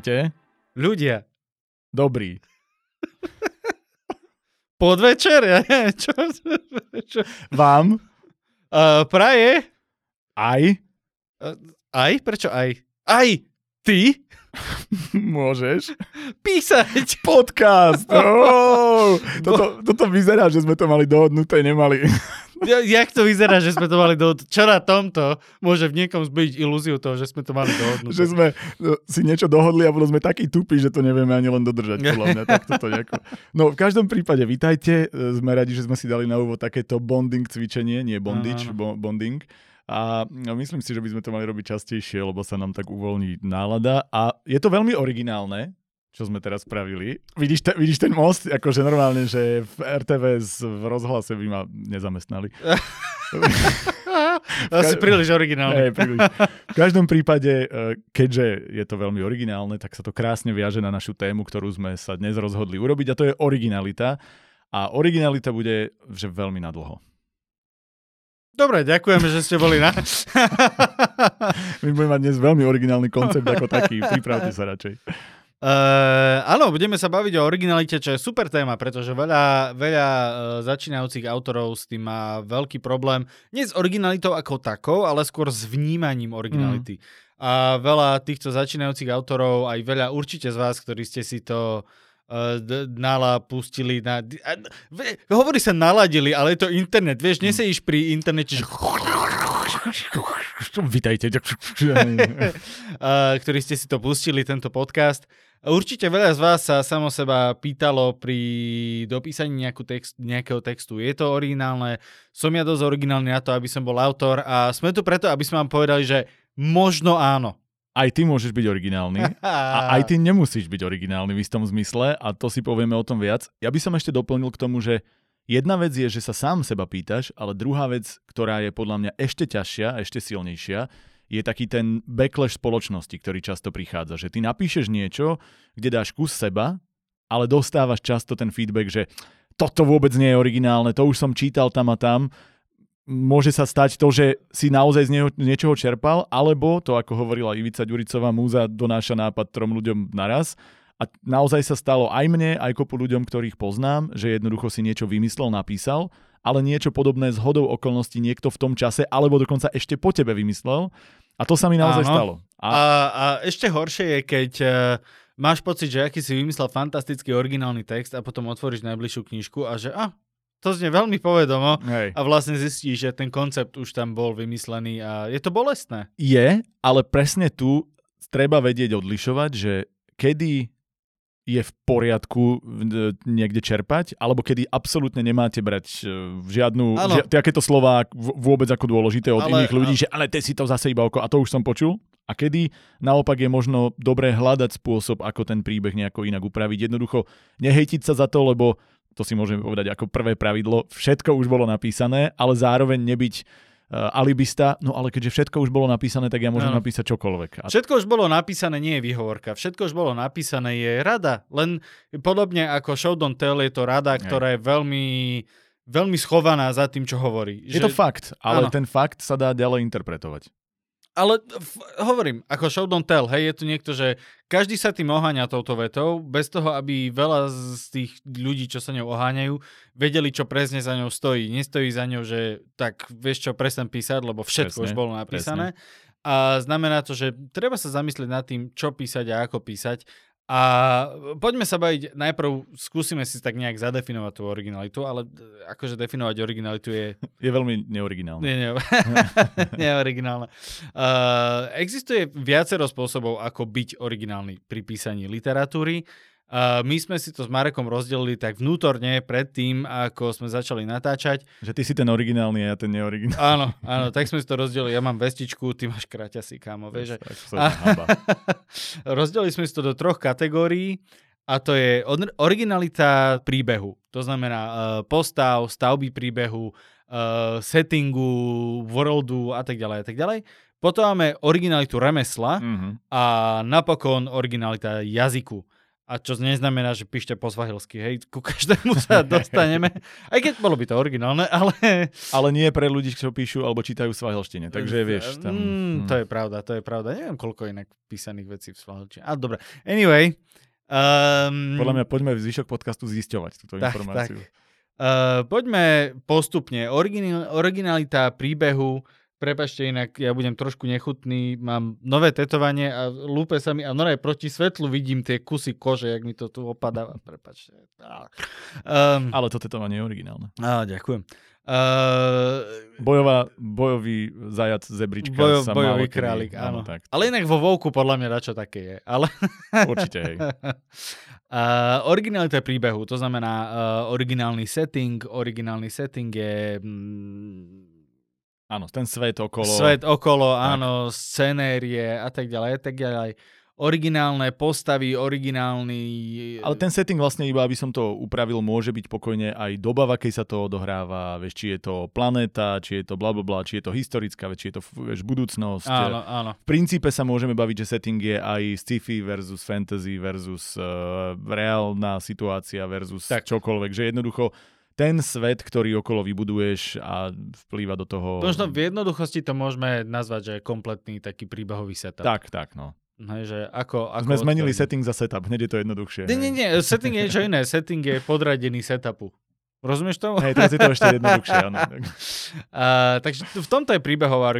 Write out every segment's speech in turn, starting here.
Ahojte. Ľudia. Dobrý. Podvečer, ja neviem, čo, čo. Vám? Uh, praje? Aj? Uh, aj? Prečo aj? Aj! Ty? Môžeš. Písať. Podcast. Oh, toto, toto vyzerá, že sme to mali dohodnuté, nemali. Ja, jak to vyzerá, že sme to mali dohodnuté? Čo na tomto môže v niekom zbyť ilúziu toho, že sme to mali dohodnuté? Že sme no, si niečo dohodli a bolo sme takí tupí, že to nevieme ani len dodržať, podľa mňa. Tak toto nejako. No v každom prípade, vítajte. Sme radi, že sme si dali na úvod takéto bonding cvičenie, nie bondage, bo, bonding. A no, myslím si, že by sme to mali robiť častejšie, lebo sa nám tak uvoľní nálada. A je to veľmi originálne, čo sme teraz spravili. Vidíš, te, vidíš ten most? Akože normálne, že v RTVS v rozhlase by ma nezamestnali. Asi príliš originálne. Hey, príliš. V každom prípade, e, keďže je to veľmi originálne, tak sa to krásne viaže na našu tému, ktorú sme sa dnes rozhodli urobiť a to je originalita. A originalita bude že veľmi nadlho. Dobre, ďakujeme, že ste boli na... My budeme mať dnes veľmi originálny koncept ako taký. Pripravte sa radšej. Uh, áno, budeme sa baviť o originalite, čo je super téma, pretože veľa, veľa uh, začínajúcich autorov s tým má veľký problém. Nie s originalitou ako takou, ale skôr s vnímaním originality. Mm. A veľa týchto začínajúcich autorov, aj veľa určite z vás, ktorí ste si to uh, nala pustili na... Uh, hovorí sa naladili, ale je to internet. Vieš, mm. nesejíš pri internete, že... Vítajte. ktorí ste si to pustili, tento podcast Určite veľa z vás sa samo seba pýtalo pri dopísaní text, nejakého textu. Je to originálne? Som ja dosť originálny na to, aby som bol autor a sme tu preto, aby sme vám povedali, že možno áno. Aj ty môžeš byť originálny a aj ty nemusíš byť originálny v istom zmysle a to si povieme o tom viac. Ja by som ešte doplnil k tomu, že jedna vec je, že sa sám seba pýtaš, ale druhá vec, ktorá je podľa mňa ešte ťažšia, ešte silnejšia, je taký ten backlash spoločnosti, ktorý často prichádza. Že ty napíšeš niečo, kde dáš kus seba, ale dostávaš často ten feedback, že toto vôbec nie je originálne, to už som čítal tam a tam. Môže sa stať to, že si naozaj z, nieho, niečoho čerpal, alebo to, ako hovorila Ivica Ďuricová, múza donáša nápad trom ľuďom naraz. A naozaj sa stalo aj mne, aj kopu ľuďom, ktorých poznám, že jednoducho si niečo vymyslel, napísal ale niečo podobné z hodou okolností niekto v tom čase, alebo dokonca ešte po tebe vymyslel a to sa mi naozaj Áno. stalo. A... A, a ešte horšie je, keď uh, máš pocit, že aký si vymyslel fantastický originálny text a potom otvoríš najbližšiu knižku a že a, to znie veľmi povedomo Hej. a vlastne zistíš, že ten koncept už tam bol vymyslený a je to bolestné. Je, ale presne tu treba vedieť odlišovať, že kedy je v poriadku niekde čerpať, alebo kedy absolútne nemáte brať e, žiadnu, ži, takéto slova vôbec ako dôležité od ale, iných ľudí, ale... že ale ty si to zase iba oko, a to už som počul. A kedy naopak je možno dobré hľadať spôsob, ako ten príbeh nejako inak upraviť. Jednoducho nehejtiť sa za to, lebo to si môžeme povedať ako prvé pravidlo, všetko už bolo napísané, ale zároveň nebyť alibista, no ale keďže všetko už bolo napísané, tak ja môžem no. napísať čokoľvek. A... Všetko už bolo napísané, nie je výhovorka. Všetko už bolo napísané, je rada. Len podobne ako Show Don't Tell je to rada, ktorá je veľmi veľmi schovaná za tým, čo hovorí. Je že... to fakt, ale ano. ten fakt sa dá ďalej interpretovať. Ale f- hovorím, ako show don't tell, hej, je tu niekto, že každý sa tým oháňa touto vetou, bez toho, aby veľa z tých ľudí, čo sa ňou oháňajú, vedeli, čo presne za ňou stojí. Nestojí za ňou, že tak vieš čo, presne písať, lebo všetko presne, už bolo napísané. Presne. A znamená to, že treba sa zamyslieť nad tým, čo písať a ako písať. A poďme sa baviť, najprv skúsime si tak nejak zadefinovať tú originalitu, ale akože definovať originalitu je... Je veľmi neoriginálne. Nie, nie, neoriginálne. Uh, existuje viacero spôsobov, ako byť originálny pri písaní literatúry. Uh, my sme si to s Marekom rozdelili tak vnútorne pred tým, ako sme začali natáčať. Že ty si ten originálny a ja ten neoriginálny. Áno, áno, tak sme si to rozdelili. Ja mám vestičku, ty máš kraťasy, kámo. Vieš, a... rozdelili sme si to do troch kategórií a to je originalita príbehu. To znamená uh, postav, stavby príbehu, uh, settingu, worldu a tak ďalej a tak ďalej. Potom máme originalitu remesla mm-hmm. a napokon originalita jazyku. A čo neznamená, že píšte po svahilsky, hej, ku každému sa dostaneme. Aj keď bolo by to originálne, ale... Ale nie pre ľudí, čo píšu alebo čítajú svahilštine, takže vieš. Tam, mm, hmm. To je pravda, to je pravda. Neviem, koľko inak písaných vecí v svahilčine. Ale dobre. Anyway. Um, Podľa mňa poďme v zvyšok podcastu zisťovať túto tak, informáciu. Tak. Uh, poďme postupne. Original, originalita príbehu Prepašte, inak ja budem trošku nechutný, mám nové tetovanie a lúpe sa mi a no proti svetlu vidím tie kusy kože, jak mi to tu opadáva. Prepačte. Um, Ale to tetovanie je originálne. Á, ďakujem. Uh, Bojová, bojový zajac zebrička bojo, sa Bojový kedy, králik, áno. áno tak. Ale inak vo Vovku podľa mňa dačo také je. Ale... Určite, hej. Uh, originalita príbehu, to znamená uh, originálny setting. Originálny setting je... Mm, Áno, ten svet okolo. Svet okolo, tak. áno, scenérie a tak ďalej, a tak ďalej. Originálne postavy, originálny... Ale ten setting vlastne, iba aby som to upravil, môže byť pokojne aj doba, v akej sa to odohráva, vieš, či je to planéta, či je to bla, bla, bla či je to historická, či je to vieš, budúcnosť. Áno, áno. V princípe sa môžeme baviť, že setting je aj sci-fi versus fantasy versus uh, reálna situácia versus tak. čokoľvek, že jednoducho ten svet, ktorý okolo vybuduješ a vplýva do toho... Možno v jednoduchosti to môžeme nazvať, že je kompletný taký príbehový setup. Tak, tak, no. Hej, že ako, ako Sme zmenili setting za setup, hneď je to jednoduchšie. Nie, nie, nie, setting je niečo iné. Setting je podradený setupu. Rozumieš to? Hej, teraz je to ešte jednoduchšie, áno. Uh, takže v tomto je príbehová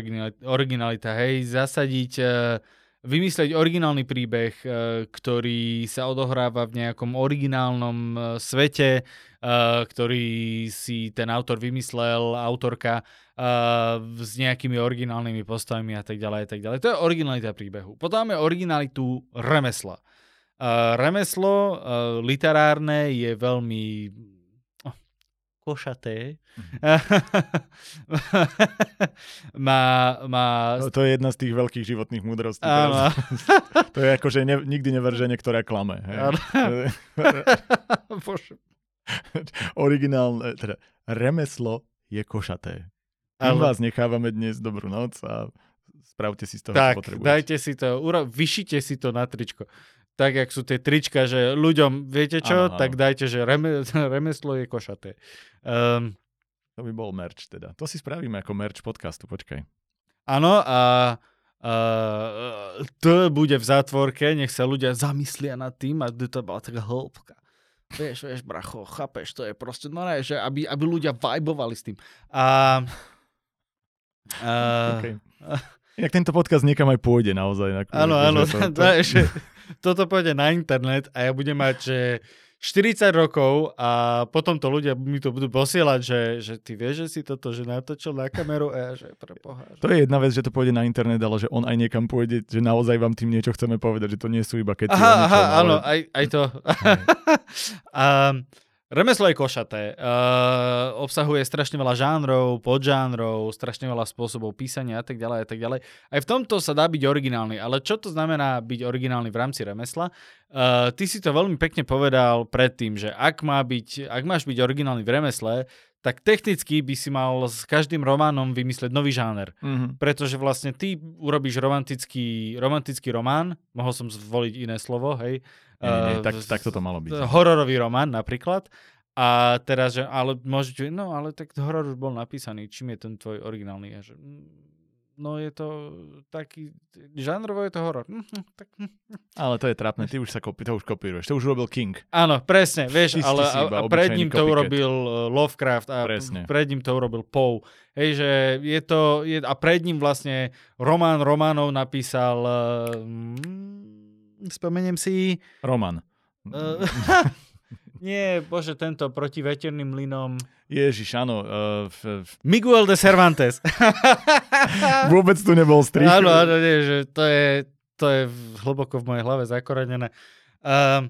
originalita, hej, zasadiť, uh, vymyslieť originálny príbeh, uh, ktorý sa odohráva v nejakom originálnom uh, svete, uh, ktorý si ten autor vymyslel, autorka, s nejakými originálnymi postavami a tak ďalej a tak ďalej. To je originalita príbehu. Potom máme originalitu remesla. Remeslo literárne je veľmi košaté. Mm. má, má... No, to je jedna z tých veľkých životných múdrostí. to je ako, že ne, nikdy never žene, ktorá klame. Hej. originálne, teda remeslo je košaté. My Ale... vás nechávame dnes dobrú noc a spravte si z toho, tak, čo potrebujete. dajte si to, uro- vyšite si to na tričko. Tak, jak sú tie trička, že ľuďom, viete čo, ano, ano. tak dajte, že reme- remeslo je košaté. Um, to by bol merch teda. To si spravíme ako merch podcastu, počkaj. Áno a uh, to bude v zátvorke, nech sa ľudia zamyslia nad tým a to bola taká hĺbka. Vieš, vieš, bracho, chápeš, to je proste, no ne, že aby, aby ľudia vibovali s tým. A... a okay. Inak tento podcast niekam aj pôjde naozaj. Áno, áno, to, to... to, toto pôjde na internet a ja budem mať, že 40 rokov a potom to ľudia mi to budú posielať, že, že ty vieš, že si toto že natočil na kameru a ja, že pre boha. Že... To je jedna vec, že to pôjde na internet, ale že on aj niekam pôjde, že naozaj vám tým niečo chceme povedať, že to nie sú iba keď Aha, aha, ale... áno, aj, aj to. a, Remeslo je košaté. Uh, obsahuje strašne veľa žánrov, podžánrov, strašne veľa spôsobov písania a tak ďalej a tak ďalej. Aj v tomto sa dá byť originálny. Ale čo to znamená byť originálny v rámci remesla? Uh, ty si to veľmi pekne povedal predtým, že ak, má byť, ak máš byť originálny v remesle, tak technicky by si mal s každým románom vymyslieť nový žáner. Mm-hmm. Pretože vlastne ty urobíš romantický, romantický román, mohol som zvoliť iné slovo, hej, nie, nie, nie, tak, tak toto malo byť. Hororový román napríklad. A teraz, že, ale môžete, no ale tak horor už bol napísaný, čím je ten tvoj originálny? Ja, že, mm, no je to taký, žánrovo je to horor. Hm, hm, tak, hm, ale to je trápne, ty už sa kopi, to už kopíruješ, to už urobil King. Áno, presne, vieš, ale a, a pred ním to urobil uh, Lovecraft a presne. pred ním to urobil Poe. Hej, že je to, je, a pred ním vlastne Román Románov napísal uh, spomeniem si... Roman. Uh, nie, bože, tento proti veterným mlynom. Ježiš, áno. Uh, f, f... Miguel de Cervantes. Vôbec tu nebol strich. Áno, áno, nie, že to je, to je hlboko v mojej hlave zakorenené. Uh,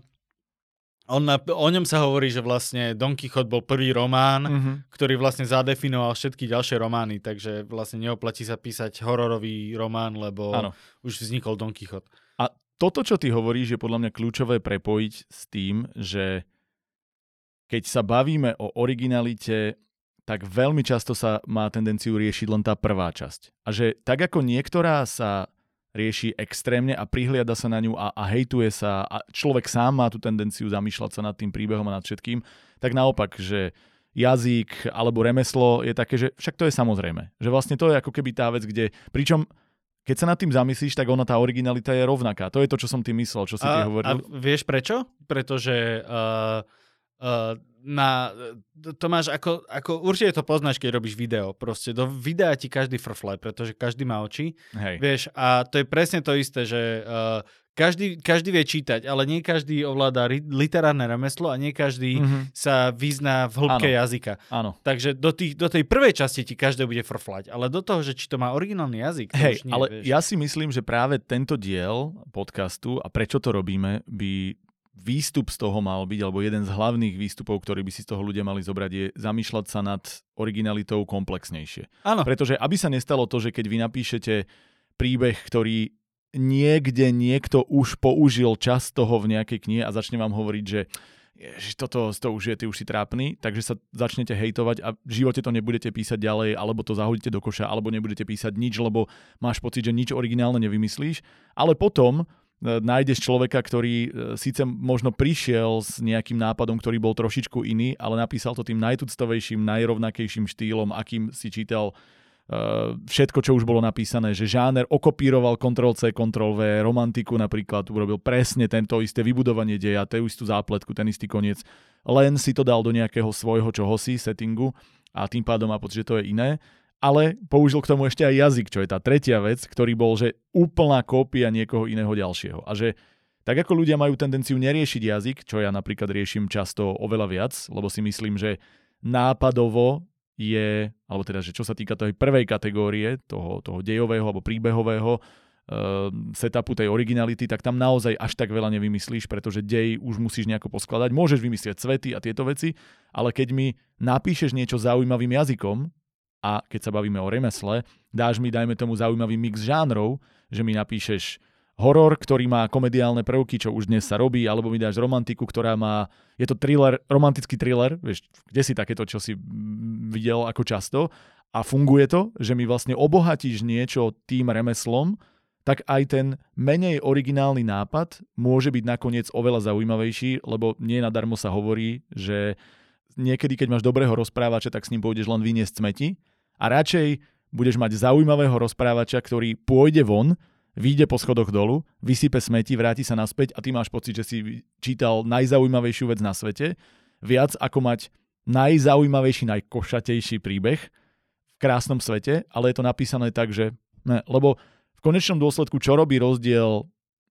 on na, o ňom sa hovorí, že vlastne Don Quixote bol prvý román, uh-huh. ktorý vlastne zadefinoval všetky ďalšie romány, takže vlastne neoplatí sa písať hororový román, lebo ano. už vznikol Don Quixote toto, čo ty hovoríš, je podľa mňa kľúčové prepojiť s tým, že keď sa bavíme o originalite, tak veľmi často sa má tendenciu riešiť len tá prvá časť. A že tak ako niektorá sa rieši extrémne a prihliada sa na ňu a, a hejtuje sa a človek sám má tú tendenciu zamýšľať sa nad tým príbehom a nad všetkým, tak naopak, že jazyk alebo remeslo je také, že však to je samozrejme. Že vlastne to je ako keby tá vec, kde, pričom keď sa nad tým zamyslíš, tak ona tá originalita je rovnaká. To je to, čo som tým myslel, čo si a, ty hovoril. A vieš prečo? Pretože uh, uh, na, to máš ako, ako, určite to poznáš, keď robíš video. Proste do videa ti každý frfle, pretože každý má oči. Hej. Vieš, a to je presne to isté, že uh, každý, každý vie čítať, ale nie každý ovláda ri- literárne remeslo a nie každý mm-hmm. sa vyzná v hĺbke Áno. jazyka. Áno. Takže do, tých, do tej prvej časti ti každé bude frflať, ale do toho, že či to má originálny jazyk, to Hej, už nie, ale vieš. ja si myslím, že práve tento diel podcastu a prečo to robíme, by výstup z toho mal byť, alebo jeden z hlavných výstupov, ktorý by si z toho ľudia mali zobrať, je zamýšľať sa nad originalitou komplexnejšie. Áno, Pretože aby sa nestalo to, že keď vy napíšete príbeh, ktorý niekde niekto už použil čas toho v nejakej knihe a začne vám hovoriť, že Ježiš, toto to už je, ty už si trápny, takže sa začnete hejtovať a v živote to nebudete písať ďalej, alebo to zahodíte do koša, alebo nebudete písať nič, lebo máš pocit, že nič originálne nevymyslíš. Ale potom nájdeš človeka, ktorý e, síce možno prišiel s nejakým nápadom, ktorý bol trošičku iný, ale napísal to tým najtuctovejším, najrovnakejším štýlom, akým si čítal Uh, všetko, čo už bolo napísané, že žáner okopíroval Ctrl-C, Ctrl-V, romantiku napríklad, urobil presne tento isté vybudovanie deja, tú istú zápletku, ten istý koniec, len si to dal do nejakého svojho čohosi, settingu a tým pádom má pocit, že to je iné. Ale použil k tomu ešte aj jazyk, čo je tá tretia vec, ktorý bol, že úplná kópia niekoho iného ďalšieho. A že tak ako ľudia majú tendenciu neriešiť jazyk, čo ja napríklad riešim často oveľa viac, lebo si myslím, že nápadovo je, alebo teda, že čo sa týka tej prvej kategórie, toho, toho dejového alebo príbehového uh, setupu tej originality, tak tam naozaj až tak veľa nevymyslíš, pretože dej už musíš nejako poskladať. Môžeš vymyslieť svety a tieto veci, ale keď mi napíšeš niečo zaujímavým jazykom, a keď sa bavíme o remesle, dáš mi, dajme tomu, zaujímavý mix žánrov, že mi napíšeš horor, ktorý má komediálne prvky, čo už dnes sa robí, alebo mi dáš romantiku, ktorá má, je to thriller, romantický thriller, vieš, kde si takéto, čo si videl ako často a funguje to, že mi vlastne obohatíš niečo tým remeslom, tak aj ten menej originálny nápad môže byť nakoniec oveľa zaujímavejší, lebo nie nadarmo sa hovorí, že niekedy, keď máš dobrého rozprávača, tak s ním pôjdeš len vyniesť smeti a radšej budeš mať zaujímavého rozprávača, ktorý pôjde von, vyjde po schodoch dolu, vysype smeti, vráti sa naspäť a ty máš pocit, že si čítal najzaujímavejšiu vec na svete, viac ako mať najzaujímavejší, najkošatejší príbeh v krásnom svete, ale je to napísané tak, že ne, lebo v konečnom dôsledku, čo robí rozdiel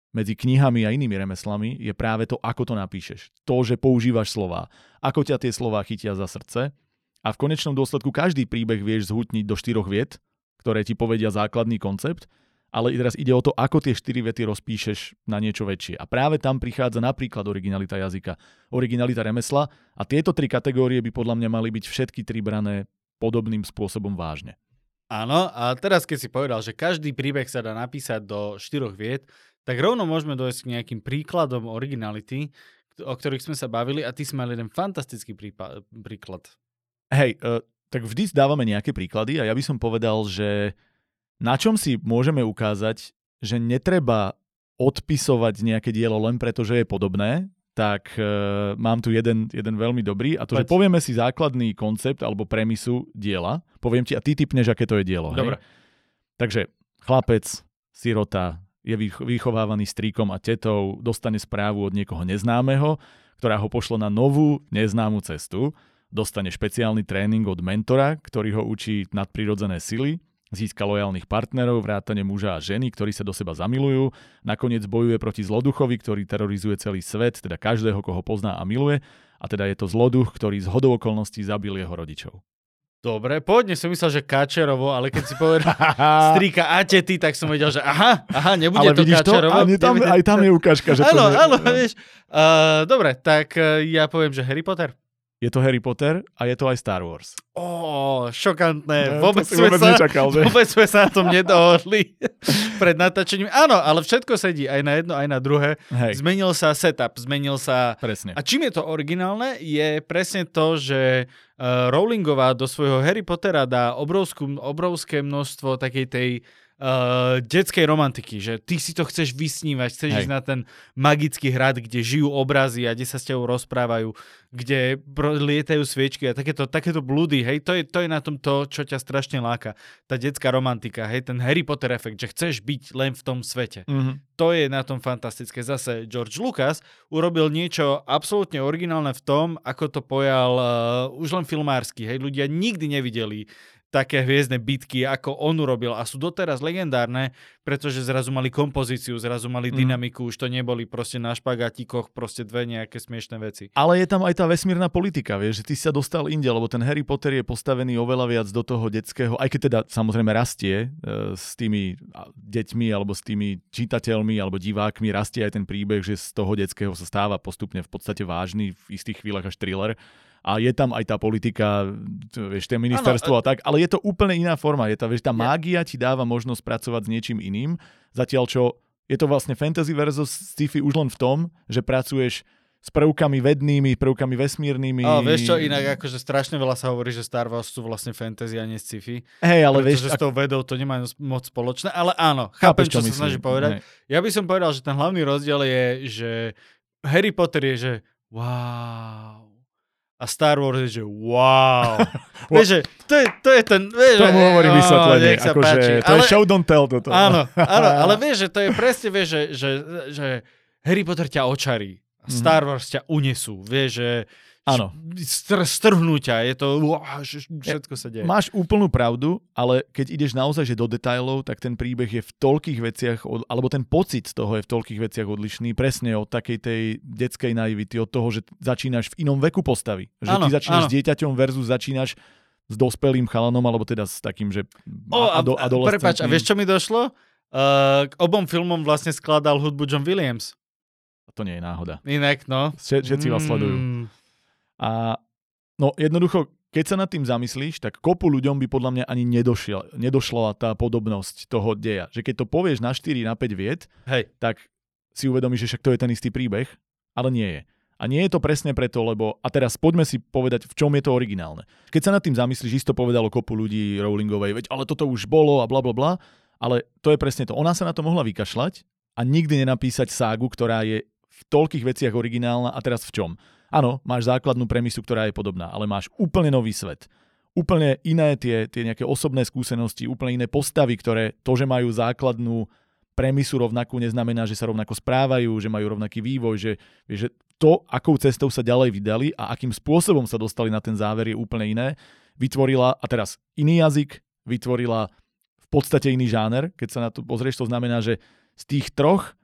medzi knihami a inými remeslami, je práve to, ako to napíšeš. To, že používaš slova, ako ťa tie slova chytia za srdce a v konečnom dôsledku každý príbeh vieš zhutniť do štyroch viet, ktoré ti povedia základný koncept ale teraz ide o to, ako tie štyri vety rozpíšeš na niečo väčšie. A práve tam prichádza napríklad originalita jazyka, originalita remesla a tieto tri kategórie by podľa mňa mali byť všetky tri brané podobným spôsobom vážne. Áno, a teraz keď si povedal, že každý príbeh sa dá napísať do štyroch viet, tak rovno môžeme dojsť k nejakým príkladom originality, o ktorých sme sa bavili a ty si mal jeden fantastický prípad, príklad. Hej, uh, tak vždy dávame nejaké príklady a ja by som povedal, že na čom si môžeme ukázať, že netreba odpisovať nejaké dielo len preto, že je podobné, tak uh, mám tu jeden, jeden veľmi dobrý a to, Poď. že povieme si základný koncept alebo premisu diela, poviem ti a ty typneš, aké to je dielo. Dobre. Hej? Takže chlapec, sirota, je vychovávaný strýkom a tetou, dostane správu od niekoho neznámeho, ktorá ho pošle na novú, neznámu cestu, dostane špeciálny tréning od mentora, ktorý ho učí nadprirodzené sily, Získa lojálnych partnerov, vrátane muža a ženy, ktorí sa do seba zamilujú. Nakoniec bojuje proti zloduchovi, ktorý terorizuje celý svet, teda každého, koho pozná a miluje. A teda je to zloduch, ktorý z hodou okolností zabil jeho rodičov. Dobre, pôvodne som myslel, že Kačerovo, ale keď si povedal strýka a tety, tak som vedel, že aha, aha, nebude ale to Kačerovo. To? tam, aj tam je ukážka, že áno, áno, vieš. Uh, dobre, tak uh, ja poviem, že Harry Potter. Je to Harry Potter a je to aj Star Wars. Ó, šokantné. No, vôbec, sme vôbec, sa, nečakal, vôbec sme sa na tom nedohodli pred natáčením. Áno, ale všetko sedí aj na jedno, aj na druhé. Hej. Zmenil sa setup, zmenil sa... Presne. A čím je to originálne, je presne to, že uh, Rowlingová do svojho Harry Pottera dá obrovskú, obrovské množstvo takej tej uh, detskej romantiky, že ty si to chceš vysnívať, chceš Hej. ísť na ten magický hrad, kde žijú obrazy a kde sa s tebou rozprávajú, kde lietajú sviečky a takéto, takéto blúdy, hej, to je, to je na tom to, čo ťa strašne láka. Tá detská romantika, hej, ten Harry Potter efekt, že chceš byť len v tom svete. Mhm. To je na tom fantastické. Zase George Lucas urobil niečo absolútne originálne v tom, ako to pojal uh, už len filmársky. Hej, ľudia nikdy nevideli také hviezdne bitky, ako on urobil a sú doteraz legendárne, pretože zrazu mali kompozíciu, zrazu mali Mhm. dynamiku, už to neboli proste na špagatíkoch proste dve nejaké smiešné veci. Ale je tam aj tá vesmírna politika, vieš, že ty sa dostal inde, lebo ten Harry Potter je postavený oveľa viac do toho detského, aj keď teda samozrejme rastie e, s tými deťmi alebo s tými čitateľmi alebo divákmi, rastie aj ten príbeh, že z toho detského sa stáva postupne v podstate vážny, v istých chvíľach až thriller. A je tam aj tá politika, vieš, tie ministerstvo a tak, ale je to úplne iná forma. Je tá, vieš, tá mágia ti dáva možnosť pracovať s niečím iným, zatiaľ čo je to vlastne fantasy versus sci-fi už len v tom, že pracuješ s prvkami vednými, prvkami vesmírnymi. A vieš čo, inak akože strašne veľa sa hovorí, že Star Wars sú vlastne fantasy a nie sci-fi. Hej, ale vieš, pretože s ak- tou vedou to nemá moc spoločné, ale áno, chápem, čo, sa snaží povedať. Hej. Ja by som povedal, že ten hlavný rozdiel je, že Harry Potter je, že wow. A Star Wars je, že wow. vieš, že to je, to je ten... Vieš, Tomu že- hovorím ó, vysvetlenie, sa akože to je show don't tell toto. Áno, áno, ale vieš, že to je presne, vieš, že, že, že Harry Potter ťa očarí. Mhm. Star Wars ťa unesú. Vieš, že Áno. Str- strhnú ťa, je to, že všetko sa deje. Máš úplnú pravdu, ale keď ideš naozaj že do detailov, tak ten príbeh je v toľkých veciach, alebo ten pocit z toho je v toľkých veciach odlišný, presne od takej tej detskej naivity, od toho, že začínaš v inom veku postavy. Že Áno, ty začínaš áno. s dieťaťom versus začínaš s dospelým chalanom, alebo teda s takým, že O, a, ado, a, adolescentným. prepáč, a vieš, čo mi došlo? Uh, k obom filmom vlastne skladal hudbu John Williams. To nie je náhoda. Inak, no. Všet- Všetci vás sledujú. Mm, A no jednoducho, keď sa nad tým zamyslíš, tak kopu ľuďom by podľa mňa ani nedošiel, nedošla tá podobnosť toho deja. Že keď to povieš na 4, na 5 viet, Hej, tak si uvedomíš, že však to je ten istý príbeh, ale nie je. A nie je to presne preto, lebo... A teraz poďme si povedať, v čom je to originálne. Keď sa nad tým zamyslíš, isto povedalo kopu ľudí Rowlingovej, veď ale toto už bolo a bla bla bla, ale to je presne to. Ona sa na to mohla vykašľať a nikdy nenapísať ságu, ktorá je v toľkých veciach originálna a teraz v čom? Áno, máš základnú premisu, ktorá je podobná, ale máš úplne nový svet. Úplne iné tie, tie nejaké osobné skúsenosti, úplne iné postavy, ktoré to, že majú základnú premisu rovnakú, neznamená, že sa rovnako správajú, že majú rovnaký vývoj, že, že to, akou cestou sa ďalej vydali a akým spôsobom sa dostali na ten záver je úplne iné. Vytvorila, a teraz iný jazyk, vytvorila v podstate iný žáner. Keď sa na to pozrieš, to znamená, že z tých troch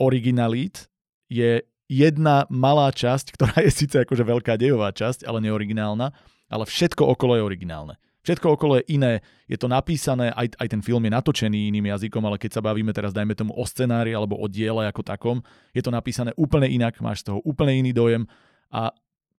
originalít je jedna malá časť, ktorá je síce akože veľká dejová časť, ale neoriginálna, ale všetko okolo je originálne. Všetko okolo je iné, je to napísané, aj, aj ten film je natočený iným jazykom, ale keď sa bavíme teraz, dajme tomu o scenári alebo o diele ako takom, je to napísané úplne inak, máš z toho úplne iný dojem a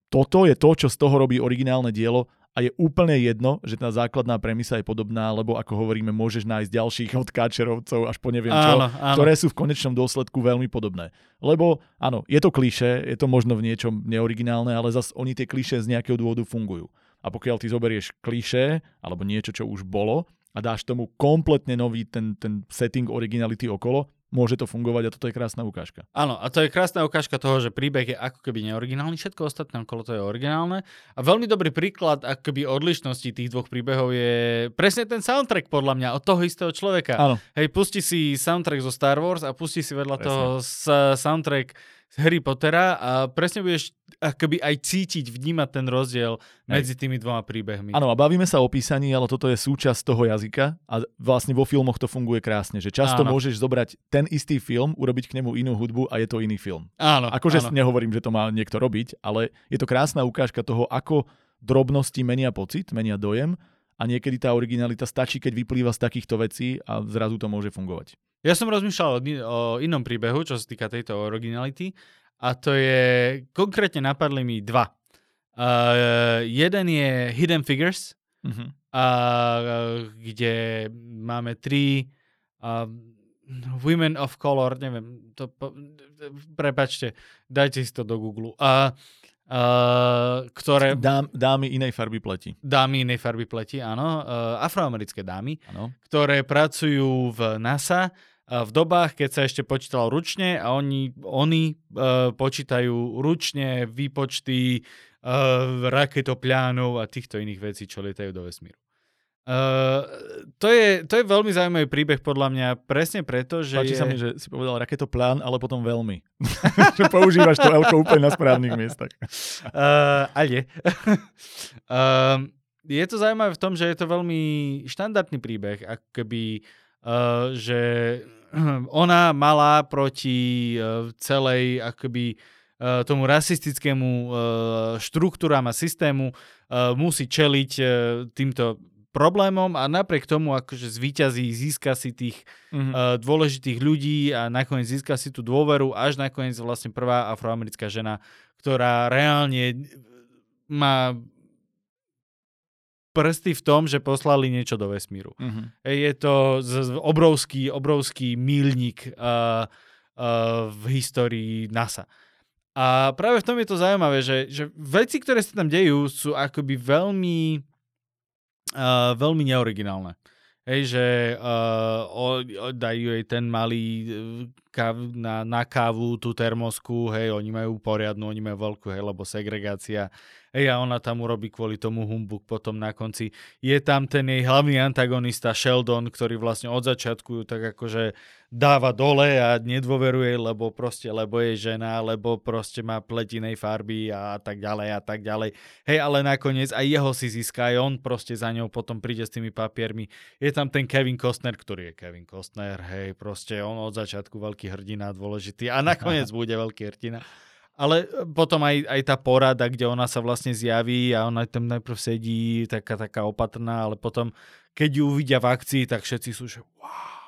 toto je to, čo z toho robí originálne dielo a je úplne jedno, že tá základná premisa je podobná, lebo ako hovoríme, môžeš nájsť ďalších od káčerovcov až po neviem čo, áno, áno. ktoré sú v konečnom dôsledku veľmi podobné. Lebo áno, je to kliše, je to možno v niečom neoriginálne, ale zase oni tie kliše z nejakého dôvodu fungujú. A pokiaľ ty zoberieš kliše alebo niečo, čo už bolo a dáš tomu kompletne nový ten, ten setting originality okolo, môže to fungovať a toto je krásna ukážka. Áno, a to je krásna ukážka toho, že príbeh je ako keby neoriginálny, všetko ostatné okolo to je originálne. A veľmi dobrý príklad ako keby odlišnosti tých dvoch príbehov je presne ten soundtrack podľa mňa od toho istého človeka. Áno, Hej, pusti si soundtrack zo Star Wars a pusti si vedľa Presne. toho soundtrack Harry Pottera a presne budeš akoby aj cítiť, vnímať ten rozdiel medzi tými dvoma príbehmi. áno, a bavíme sa o písaní, ale toto je súčasť toho jazyka a vlastne vo filmoch to funguje krásne, že často Áno. môžeš zobrať ten istý film, urobiť k nemu inú hudbu a je to iný film. áno, Akože áno. nehovorím, že to má niekto robiť, ale je to krásna ukážka toho, ako drobnosti menia pocit, menia dojem a niekedy tá originalita stačí, keď vyplýva z takýchto vecí a zrazu to môže fungovať. Ja som rozmýšľal o, inom príbehu, čo sa týka tejto originality a to je, konkrétne napadli mi dva. Uh, jeden je Hidden Figures, Uh-huh. a, kde máme tri a, Women of Color, neviem, to, po- prepačte, dajte si to do Google. A, uh, ktoré... Dám, dámy inej farby pleti. Dámy inej farby pleti, áno. Uh, afroamerické dámy, Áno. ktoré pracujú v NASA uh, v dobách, keď sa ešte počítalo ručne a oni, oni uh, počítajú ručne výpočty uh, raketoplánov a týchto iných vecí, čo lietajú do vesmíru. Uh, to, je, to je veľmi zaujímavý príbeh podľa mňa presne preto, že Páči je... sa mi, že si povedal raketoplán, ale potom veľmi. že používaš to elko úplne na správnych miestach. Uh, a je. uh, je to zaujímavé v tom, že je to veľmi štandardný príbeh, ako keby, uh, že ona mala proti uh, celej akoby uh, tomu rasistickému uh, štruktúram a systému uh, musí čeliť uh, týmto problémom a napriek tomu akože zvíťazí, získa si tých Mhm. uh, dôležitých ľudí a nakoniec získa si tú dôveru, až nakoniec vlastne prvá afroamerická žena, ktorá reálne má prsty v tom, že poslali niečo do vesmíru. Mhm. Hej, Je to z- z- obrovský, obrovský mílnik uh, uh, v histórii NASA. A práve v tom je to zaujímavé, že, že veci, ktoré sa tam dejú, sú akoby veľmi, veľmi neoriginálne. Hej, že uh, o, o, dajú jej ten malý káv, na, na kávu tú termosku, hej, oni majú poriadnu, oni majú veľkú, hej, lebo segregácia. Hej, a ona tam urobí kvôli tomu humbuk potom na konci. Je tam ten jej hlavný antagonista Sheldon, ktorý vlastne od začiatku tak akože dáva dole a nedôveruje, lebo proste, lebo je žena, lebo proste má pletinej farby a tak ďalej a tak ďalej. Hej, ale nakoniec aj jeho si získa, aj on proste za ňou potom príde s tými papiermi. Je tam ten Kevin Costner, ktorý je Kevin Costner, hej, proste on od začiatku veľký hrdina, dôležitý a nakoniec bude veľký hrdina. Ale e, potom aj, aj tá porada, kde ona sa vlastne zjaví a ona tam najprv sedí taká, taká opatrná, ale potom, keď ju uvidia v akcii, tak všetci sú, že wow.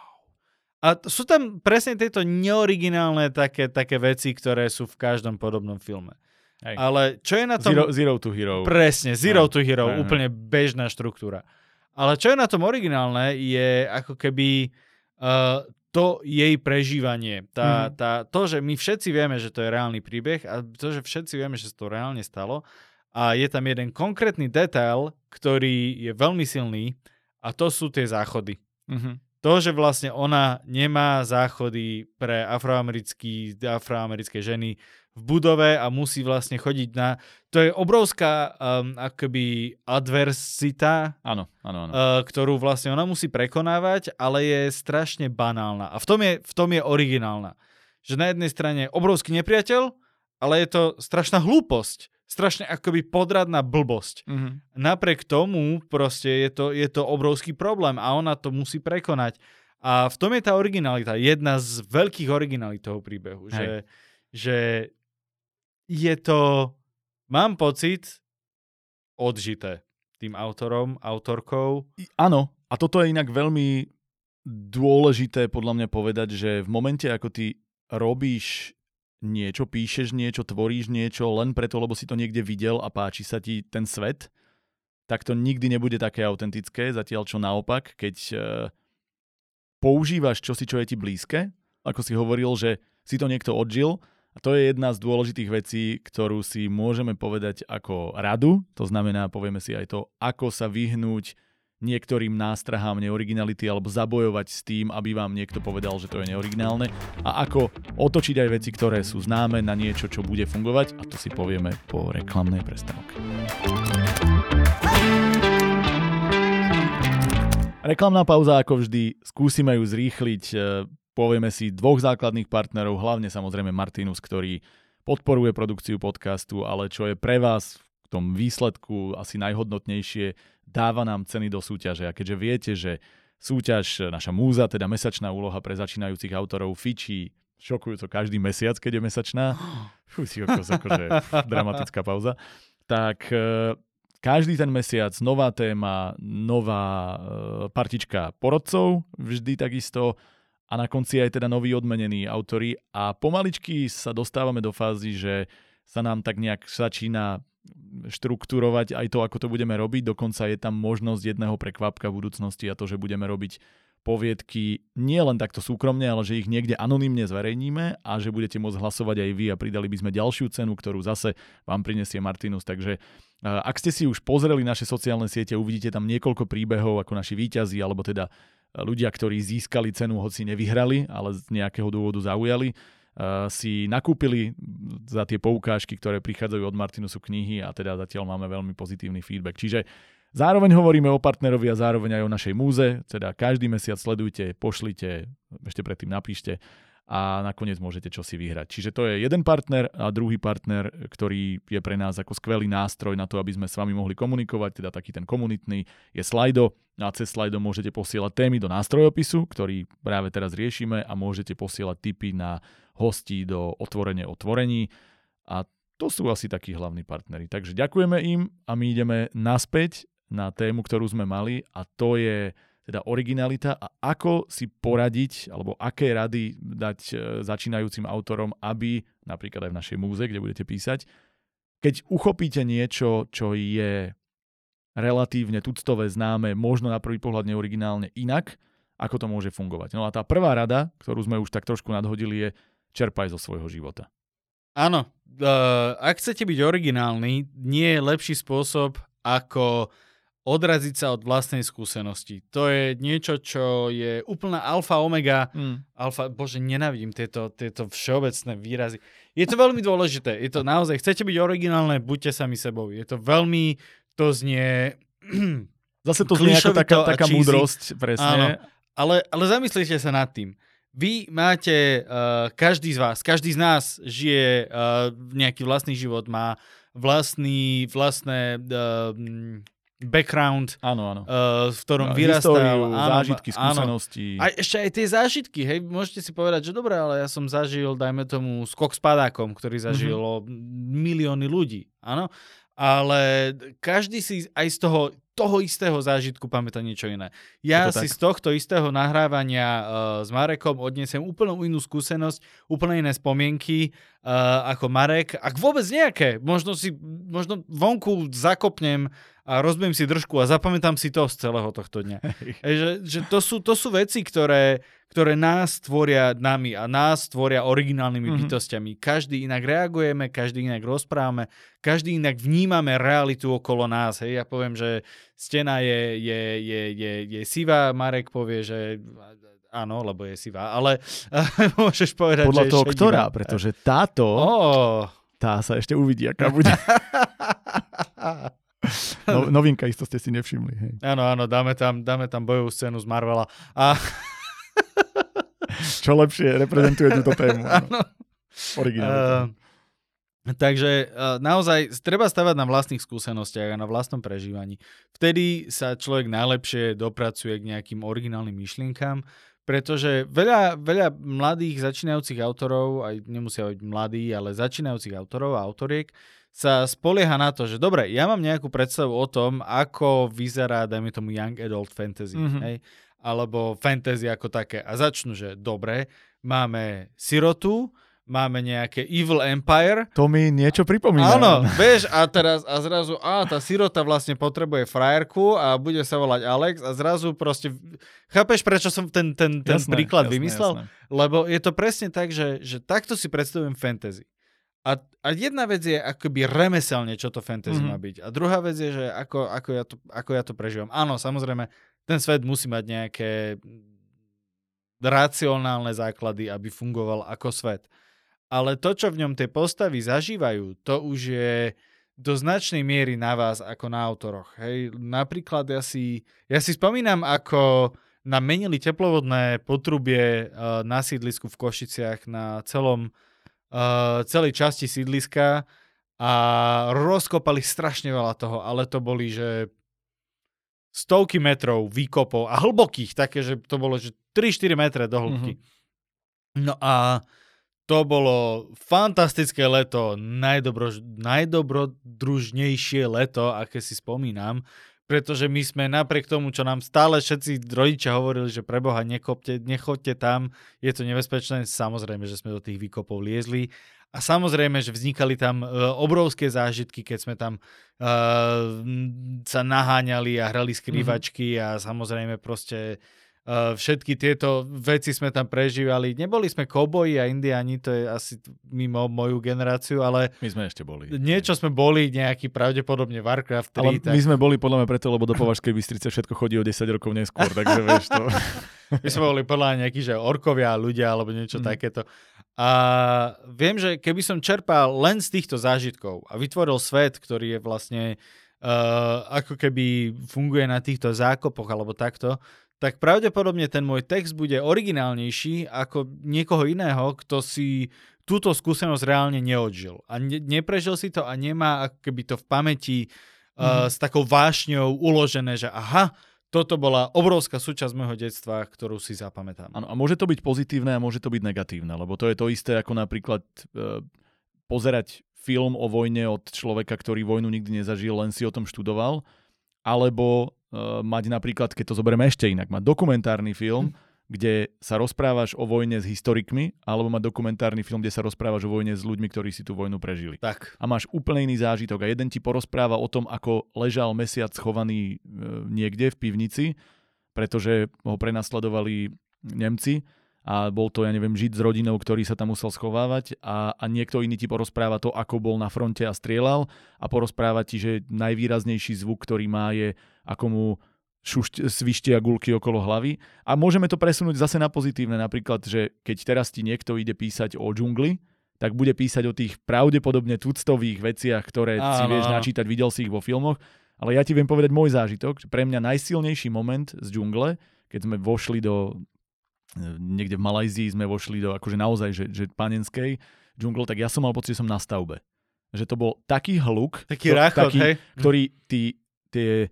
A sú tam presne tieto neoriginálne také, také veci, ktoré sú v každom podobnom filme. Hej. Ale čo je na tom... Zero, zero to hero. Presne, Zero Hej, to Hero, hej. úplne bežná štruktúra. Ale čo je na tom originálne, je ako keby uh, to jej prežívanie. Tá, Mhm. tá, to, že my všetci vieme, že to je reálny príbeh a to, že všetci vieme, že sa to reálne stalo. A je tam jeden konkrétny detail, ktorý je veľmi silný a to sú tie záchody. Mhm. To, že vlastne ona nemá záchody pre afroamerické ženy v budove a musí vlastne chodiť na... To je obrovská um, akoby adversita, Áno, áno, áno. uh, ktorú vlastne ona musí prekonávať, ale je strašne banálna. A v tom je, v tom je originálna. Že na jednej strane je obrovský nepriateľ, ale je to strašná hlúposť. Strašne akoby podradná blbosť. Mhm. Napriek tomu proste je to, je to obrovský problém a ona to musí prekonať. A v tom je tá originalita, jedna z veľkých originalít toho príbehu, Hej. že, že je to, mám pocit, odžité tým autorom, autorkou. I- Áno, a toto je inak veľmi dôležité podľa mňa povedať, že v momente, ako ty robíš niečo, píšeš niečo, tvoríš niečo len preto, lebo si to niekde videl a páči sa ti ten svet, tak to nikdy nebude také autentické, zatiaľ čo naopak, keď e, používaš čosi, čo je ti blízke, ako si hovoril, že si to niekto odžil, a to je jedna z dôležitých vecí, ktorú si môžeme povedať ako radu. To znamená, povieme si aj to, ako sa vyhnúť niektorým nástrahám neoriginality alebo zabojovať s tým, aby vám niekto povedal, že to je neoriginálne a ako otočiť aj veci, ktoré sú známe na niečo, čo bude fungovať a to si povieme po reklamnej prestávke. Reklamná pauza, ako vždy, skúsime ju zrýchliť. Povieme si dvoch základných partnerov, hlavne samozrejme Martinus, ktorý podporuje produkciu podcastu, ale čo je pre vás v tom výsledku asi najhodnotnejšie, dáva nám ceny do súťaže. A keďže viete, že súťaž, naša múza, teda mesačná úloha pre začínajúcich autorov, fičí šokujúco každý mesiac, keď je mesačná. Fú, si kokos, akože dramatická pauza. Tak e, každý ten mesiac nová téma, nová e, partička porodcov, vždy takisto a na konci aj teda noví odmenení autory a pomaličky sa dostávame do fázy, že sa nám tak nejak začína štruktúrovať aj to, ako to budeme robiť. Dokonca je tam možnosť jedného prekvapka v budúcnosti a to, že budeme robiť poviedky nie len takto súkromne, ale že ich niekde anonymne zverejníme a že budete môcť hlasovať aj vy a pridali by sme ďalšiu cenu, ktorú zase vám prinesie Martinus. Takže ak ste si už pozreli naše sociálne siete, uvidíte tam niekoľko príbehov ako naši výťazí, alebo teda ľudia, ktorí získali cenu, hoci nevyhrali, ale z nejakého dôvodu zaujali, si nakúpili za tie poukážky, ktoré prichádzajú od Martinusu knihy a teda zatiaľ máme veľmi pozitívny feedback. Čiže Zároveň hovoríme o partnerovi a zároveň aj o našej múze, teda každý mesiac sledujte, pošlite, ešte predtým napíšte a nakoniec môžete čosi vyhrať. Čiže to je jeden partner a druhý partner, ktorý je pre nás ako skvelý nástroj na to, aby sme s vami mohli komunikovať, teda taký ten komunitný, je Slido a cez Slido môžete posielať témy do nástrojopisu, ktorý práve teraz riešime a môžete posielať tipy na hostí do otvorenie otvorení a to sú asi takí hlavní partnery. Takže ďakujeme im a my ideme naspäť na tému, ktorú sme mali a to je teda originalita a ako si poradiť, alebo aké rady dať e, začínajúcim autorom, aby, napríklad aj v našej múze, kde budete písať, keď uchopíte niečo, čo je relatívne tuctové, známe, možno na prvý pohľad neoriginálne inak, ako to môže fungovať. No a tá prvá rada, ktorú sme už tak trošku nadhodili, je čerpaj zo svojho života. Áno, uh, ak chcete byť originálny, nie je lepší spôsob, ako odraziť sa od vlastnej skúsenosti. To je niečo, čo je úplná alfa omega. Mm. Alfa, bože, nenávidím tieto, tieto všeobecné výrazy. Je to veľmi dôležité. Je to naozaj, chcete byť originálne, buďte sami sebou. Je to veľmi, to znie... Zase to znie ako taká, taká múdrosť, presne. Áno, ale, ale zamyslite sa nad tým. Vy máte, uh, každý z vás, každý z nás žije uh, nejaký vlastný život, má vlastný, vlastné uh, background, áno, áno. Uh, v ktorom no, vyrastal. Históriu, áno, zážitky, skúsenosti. Áno. A ešte aj tie zážitky, hej, môžete si povedať, že dobre, ale ja som zažil, dajme tomu, skok s padákom, ktorý mhm. zažilo mm-hmm. milióny ľudí, áno. Ale každý si aj z toho, toho istého zážitku pamätá niečo iné. Ja si tak? z tohto istého nahrávania uh, s Marekom odnesem úplne inú skúsenosť, úplne iné spomienky uh, ako Marek. Ak vôbec nejaké, možno si možno vonku zakopnem a rozbijem si držku a zapamätám si to z celého tohto dňa. že, že to, sú, to sú veci, ktoré, ktoré nás tvoria nami a nás tvoria originálnymi mm-hmm. bytostiami. Každý inak reagujeme, každý inak rozprávame, každý inak vnímame realitu okolo nás. Hej, ja poviem, že stena je, je, je, je, je sivá, Marek povie, že áno, lebo je sivá, ale môžeš povedať, Podľa že toho, ktorá, pretože táto, oh. tá sa ešte uvidí, aká bude. No, novinka isto ste si nevšimli. Hej. Áno, áno, dáme tam, dáme tam bojovú scénu z Marvela. A... Čo lepšie reprezentuje túto tému. Áno. Uh, takže uh, naozaj treba stavať na vlastných skúsenostiach a na vlastnom prežívaní. Vtedy sa človek najlepšie dopracuje k nejakým originálnym myšlienkám, pretože veľa, veľa mladých začínajúcich autorov, aj nemusia byť mladí, ale začínajúcich autorov a autoriek, sa spolieha na to, že dobre, ja mám nejakú predstavu o tom, ako vyzerá, dajme tomu, young adult fantasy, mm-hmm. hej? Alebo fantasy ako také. A začnú, že dobre, máme sirotu, máme nejaké Evil Empire. To mi niečo pripomína. Áno, vieš, a teraz a zrazu, a tá sirota vlastne potrebuje frajerku a bude sa volať Alex a zrazu proste, chápeš, prečo som ten, ten, ten jasné, príklad jasné, vymyslel? Jasné. Lebo je to presne tak, že, že takto si predstavujem fantasy. A, a jedna vec je akoby remeselne, čo to fantasy mm-hmm. má byť. A druhá vec je, že ako, ako, ja to, ako ja to prežívam. Áno, samozrejme, ten svet musí mať nejaké racionálne základy, aby fungoval ako svet. Ale to, čo v ňom tie postavy zažívajú, to už je do značnej miery na vás ako na autoroch. Hej? Napríklad ja si, ja si spomínam, ako nám menili teplovodné potrubie uh, na sídlisku v Košiciach na celom uh, celej časti sídliska a rozkopali strašne veľa toho, ale to boli, že stovky metrov výkopov a hlbokých, také, že to bolo, že 3-4 metre do hĺbky. Mm-hmm. No a to bolo fantastické leto, najdobro, najdobrodružnejšie leto, aké si spomínam pretože my sme napriek tomu, čo nám stále všetci rodičia hovorili, že preboha nekopte, nechoďte tam, je to nebezpečné, samozrejme, že sme do tých výkopov liezli a samozrejme, že vznikali tam uh, obrovské zážitky, keď sme tam uh, sa naháňali a hrali skrývačky mm-hmm. a samozrejme proste všetky tieto veci sme tam prežívali. Neboli sme kouboji a indiani, to je asi mimo moju generáciu, ale... My sme ešte boli. Niečo sme boli, nejaký pravdepodobne Warcraft 3. Ale tak... my sme boli podľa mňa preto, lebo do Považskej Bystrice všetko chodí o 10 rokov neskôr, takže vieš to. my sme boli podľa nejakí, že orkovia ľudia alebo niečo mm. takéto. A viem, že keby som čerpal len z týchto zážitkov a vytvoril svet, ktorý je vlastne uh, ako keby funguje na týchto zákopoch alebo takto, tak pravdepodobne ten môj text bude originálnejší ako niekoho iného, kto si túto skúsenosť reálne neodžil. A ne, neprežil si to a nemá ako keby to v pamäti uh, mm-hmm. s takou vášňou uložené, že aha, toto bola obrovská súčasť môjho detstva, ktorú si zapamätám. Ano, a môže to byť pozitívne a môže to byť negatívne, lebo to je to isté ako napríklad uh, pozerať film o vojne od človeka, ktorý vojnu nikdy nezažil, len si o tom študoval, alebo mať napríklad, keď to zoberieme ešte inak, mať dokumentárny film, kde sa rozprávaš o vojne s historikmi, alebo mať dokumentárny film, kde sa rozprávaš o vojne s ľuďmi, ktorí si tú vojnu prežili. Tak. A máš úplne iný zážitok. A jeden ti porozpráva o tom, ako ležal mesiac schovaný uh, niekde v pivnici, pretože ho prenasledovali Nemci a bol to, ja neviem, žiť s rodinou, ktorý sa tam musel schovávať a, a niekto iný ti porozpráva to, ako bol na fronte a strieľal a porozpráva ti, že najvýraznejší zvuk, ktorý má je, ako mu šušť, svištia gulky okolo hlavy. A môžeme to presunúť zase na pozitívne, napríklad, že keď teraz ti niekto ide písať o džungli, tak bude písať o tých pravdepodobne tuctových veciach, ktoré áno, si vieš načítať, videl si ich vo filmoch. Ale ja ti viem povedať môj zážitok. Pre mňa najsilnejší moment z džungle, keď sme vošli do niekde v Malajzii sme vošli do akože naozaj, že, že panenskej džungle, tak ja som mal pocit, že som na stavbe. Že to bol taký hluk, taký, to, ráchod, taký hej? ktorý tí, tie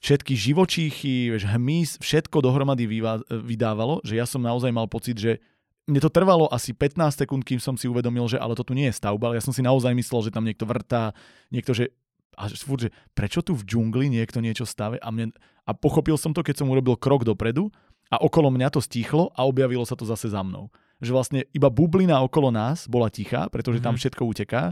všetky živočíchy, vieš, hmyz, všetko dohromady vyvá, vydávalo, že ja som naozaj mal pocit, že mne to trvalo asi 15 sekúnd, kým som si uvedomil, že ale to tu nie je stavba, ale ja som si naozaj myslel, že tam niekto vrtá, niekto, že a furt, že prečo tu v džungli niekto niečo stave a, mne, a pochopil som to, keď som urobil krok dopredu a okolo mňa to stichlo a objavilo sa to zase za mnou. Že vlastne iba bublina okolo nás bola tichá, pretože mm-hmm. tam mhm. všetko uteká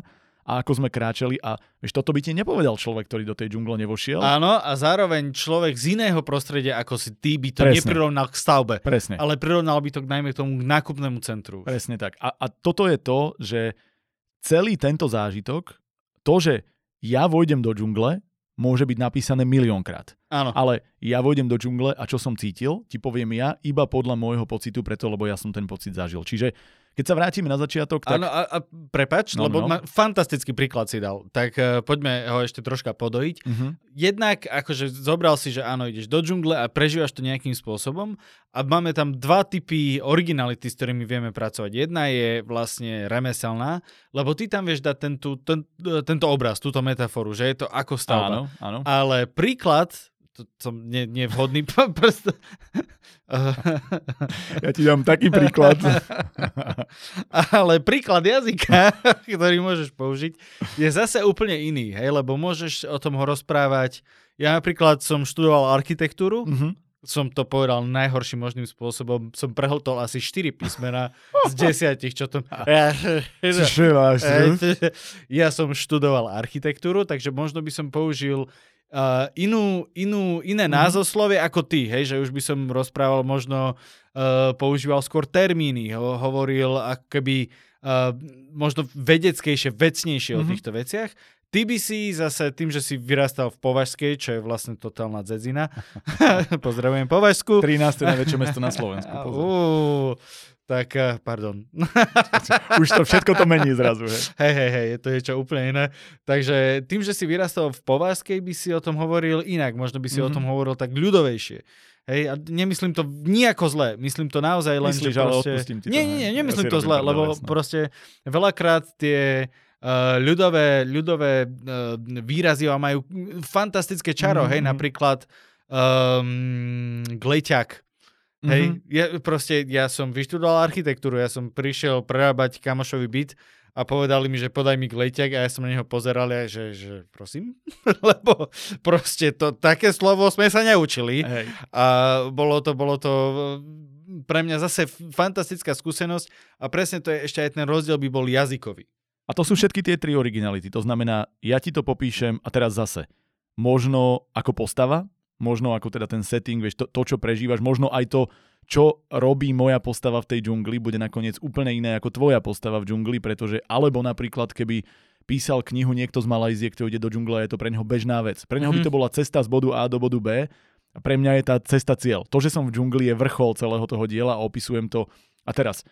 a ako sme kráčali a vieš, toto by ti nepovedal človek, ktorý do tej džungle nevošiel. Áno, a zároveň človek z iného prostredia ako si ty by to Presne. neprirovnal k stavbe, Presne. ale prirovnal by to k najmä tomu k nákupnému centru. Presne tak. A, a toto je to, že celý tento zážitok, to, že ja vojdem do džungle, môže byť napísané miliónkrát. Áno. Ale ja vojdem do džungle a čo som cítil, ti poviem ja iba podľa môjho pocitu, preto lebo ja som ten pocit zažil. Čiže keď sa vrátime na začiatok, tak... Áno, a, a prepač, no, lebo no. Ma, fantastický príklad si dal, tak uh, poďme ho ešte troška podojiť. Uh-huh. Jednak, akože zobral si, že áno, ideš do džungle a prežívaš to nejakým spôsobom a máme tam dva typy originality, s ktorými vieme pracovať. Jedna je vlastne remeselná, lebo ty tam vieš dať ten, tento obraz, túto metaforu, že je to ako stavba. Áno, áno. Ale príklad som ne, nevhodný prst. Ja ti dám taký príklad. Ale príklad jazyka, ktorý môžeš použiť, je zase úplne iný, hej, lebo môžeš o tom ho rozprávať. Ja napríklad som študoval architektúru, uh-huh. som to povedal najhorším možným spôsobom. Som prehltol asi 4 písmena z desiatich, čo to... Ja, ja som študoval architektúru, takže možno by som použil uh, inú, inú, iné mm-hmm. názoslovie ako ty, hej, že už by som rozprával možno, uh, používal skôr termíny, ho, hovoril ako keby uh, možno vedeckejšie, vecnejšie mm-hmm. o mhm. týchto veciach. Ty by si zase tým, že si vyrastal v Považskej, čo je vlastne totálna dzedzina. Pozdravujem Považsku. 13. najväčšie mesto na Slovensku. Uh, tak, eh, pardon. Už to všetko to mení zrazu, hej. Hej, hej, hej, je to niečo úplne iné. Takže tým, že si vyrastal v Pováskej, by si o tom hovoril inak. Možno by si mm-hmm. o tom mhm. hovoril tak ľudovejšie. Hej, a nemyslím to nejako zle, myslím to naozaj len, Myslíš, že proste... ti nie, nie, nie, nemyslím ja to zle, lebo jasno. proste veľakrát tie uh, ľudové, ľudové uh, výrazy majú fantastické čaro, mm-hmm. hej, mhm. napríklad um, gleťak, Hej, mm-hmm. ja, proste ja som vyštudoval architektúru, ja som prišiel prerábať kamošový byt a povedali mi, že podaj mi glejťak a ja som na neho pozeral a že, že prosím, lebo proste to, také slovo sme sa neučili Hej. a bolo to, bolo to pre mňa zase fantastická skúsenosť a presne to je ešte aj ten rozdiel by bol jazykový. A to sú všetky tie tri originality, to znamená, ja ti to popíšem a teraz zase, možno ako postava, možno ako teda ten setting, vieš, to, to čo prežívaš, možno aj to, čo robí moja postava v tej džungli, bude nakoniec úplne iné ako tvoja postava v džungli, pretože alebo napríklad keby písal knihu niekto z Malajzie, kto ide do džungle, je to pre neho bežná vec. Pre neho mm-hmm. by mhm. to bola cesta z bodu A do bodu B a pre mňa je tá cesta cieľ. To, že som v džungli je vrchol celého toho diela a opisujem to. A teraz,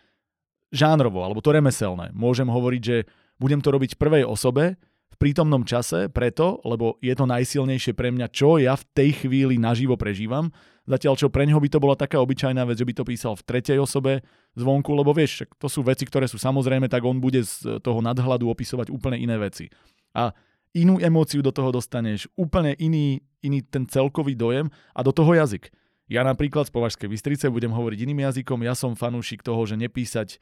žánrovo, alebo to remeselné, môžem hovoriť, že budem to robiť v prvej osobe, v prítomnom čase, preto, lebo je to najsilnejšie pre mňa, čo ja v tej chvíli naživo prežívam, zatiaľ čo pre ňoho by to bola taká obyčajná vec, že by to písal v tretej osobe zvonku, lebo vieš, to sú veci, ktoré sú samozrejme, tak on bude z toho nadhľadu opisovať úplne iné veci. A inú emóciu do toho dostaneš, úplne iný, iný ten celkový dojem a do toho jazyk. Ja napríklad z Považskej Bystrice budem hovoriť iným jazykom, ja som fanúšik toho, že nepísať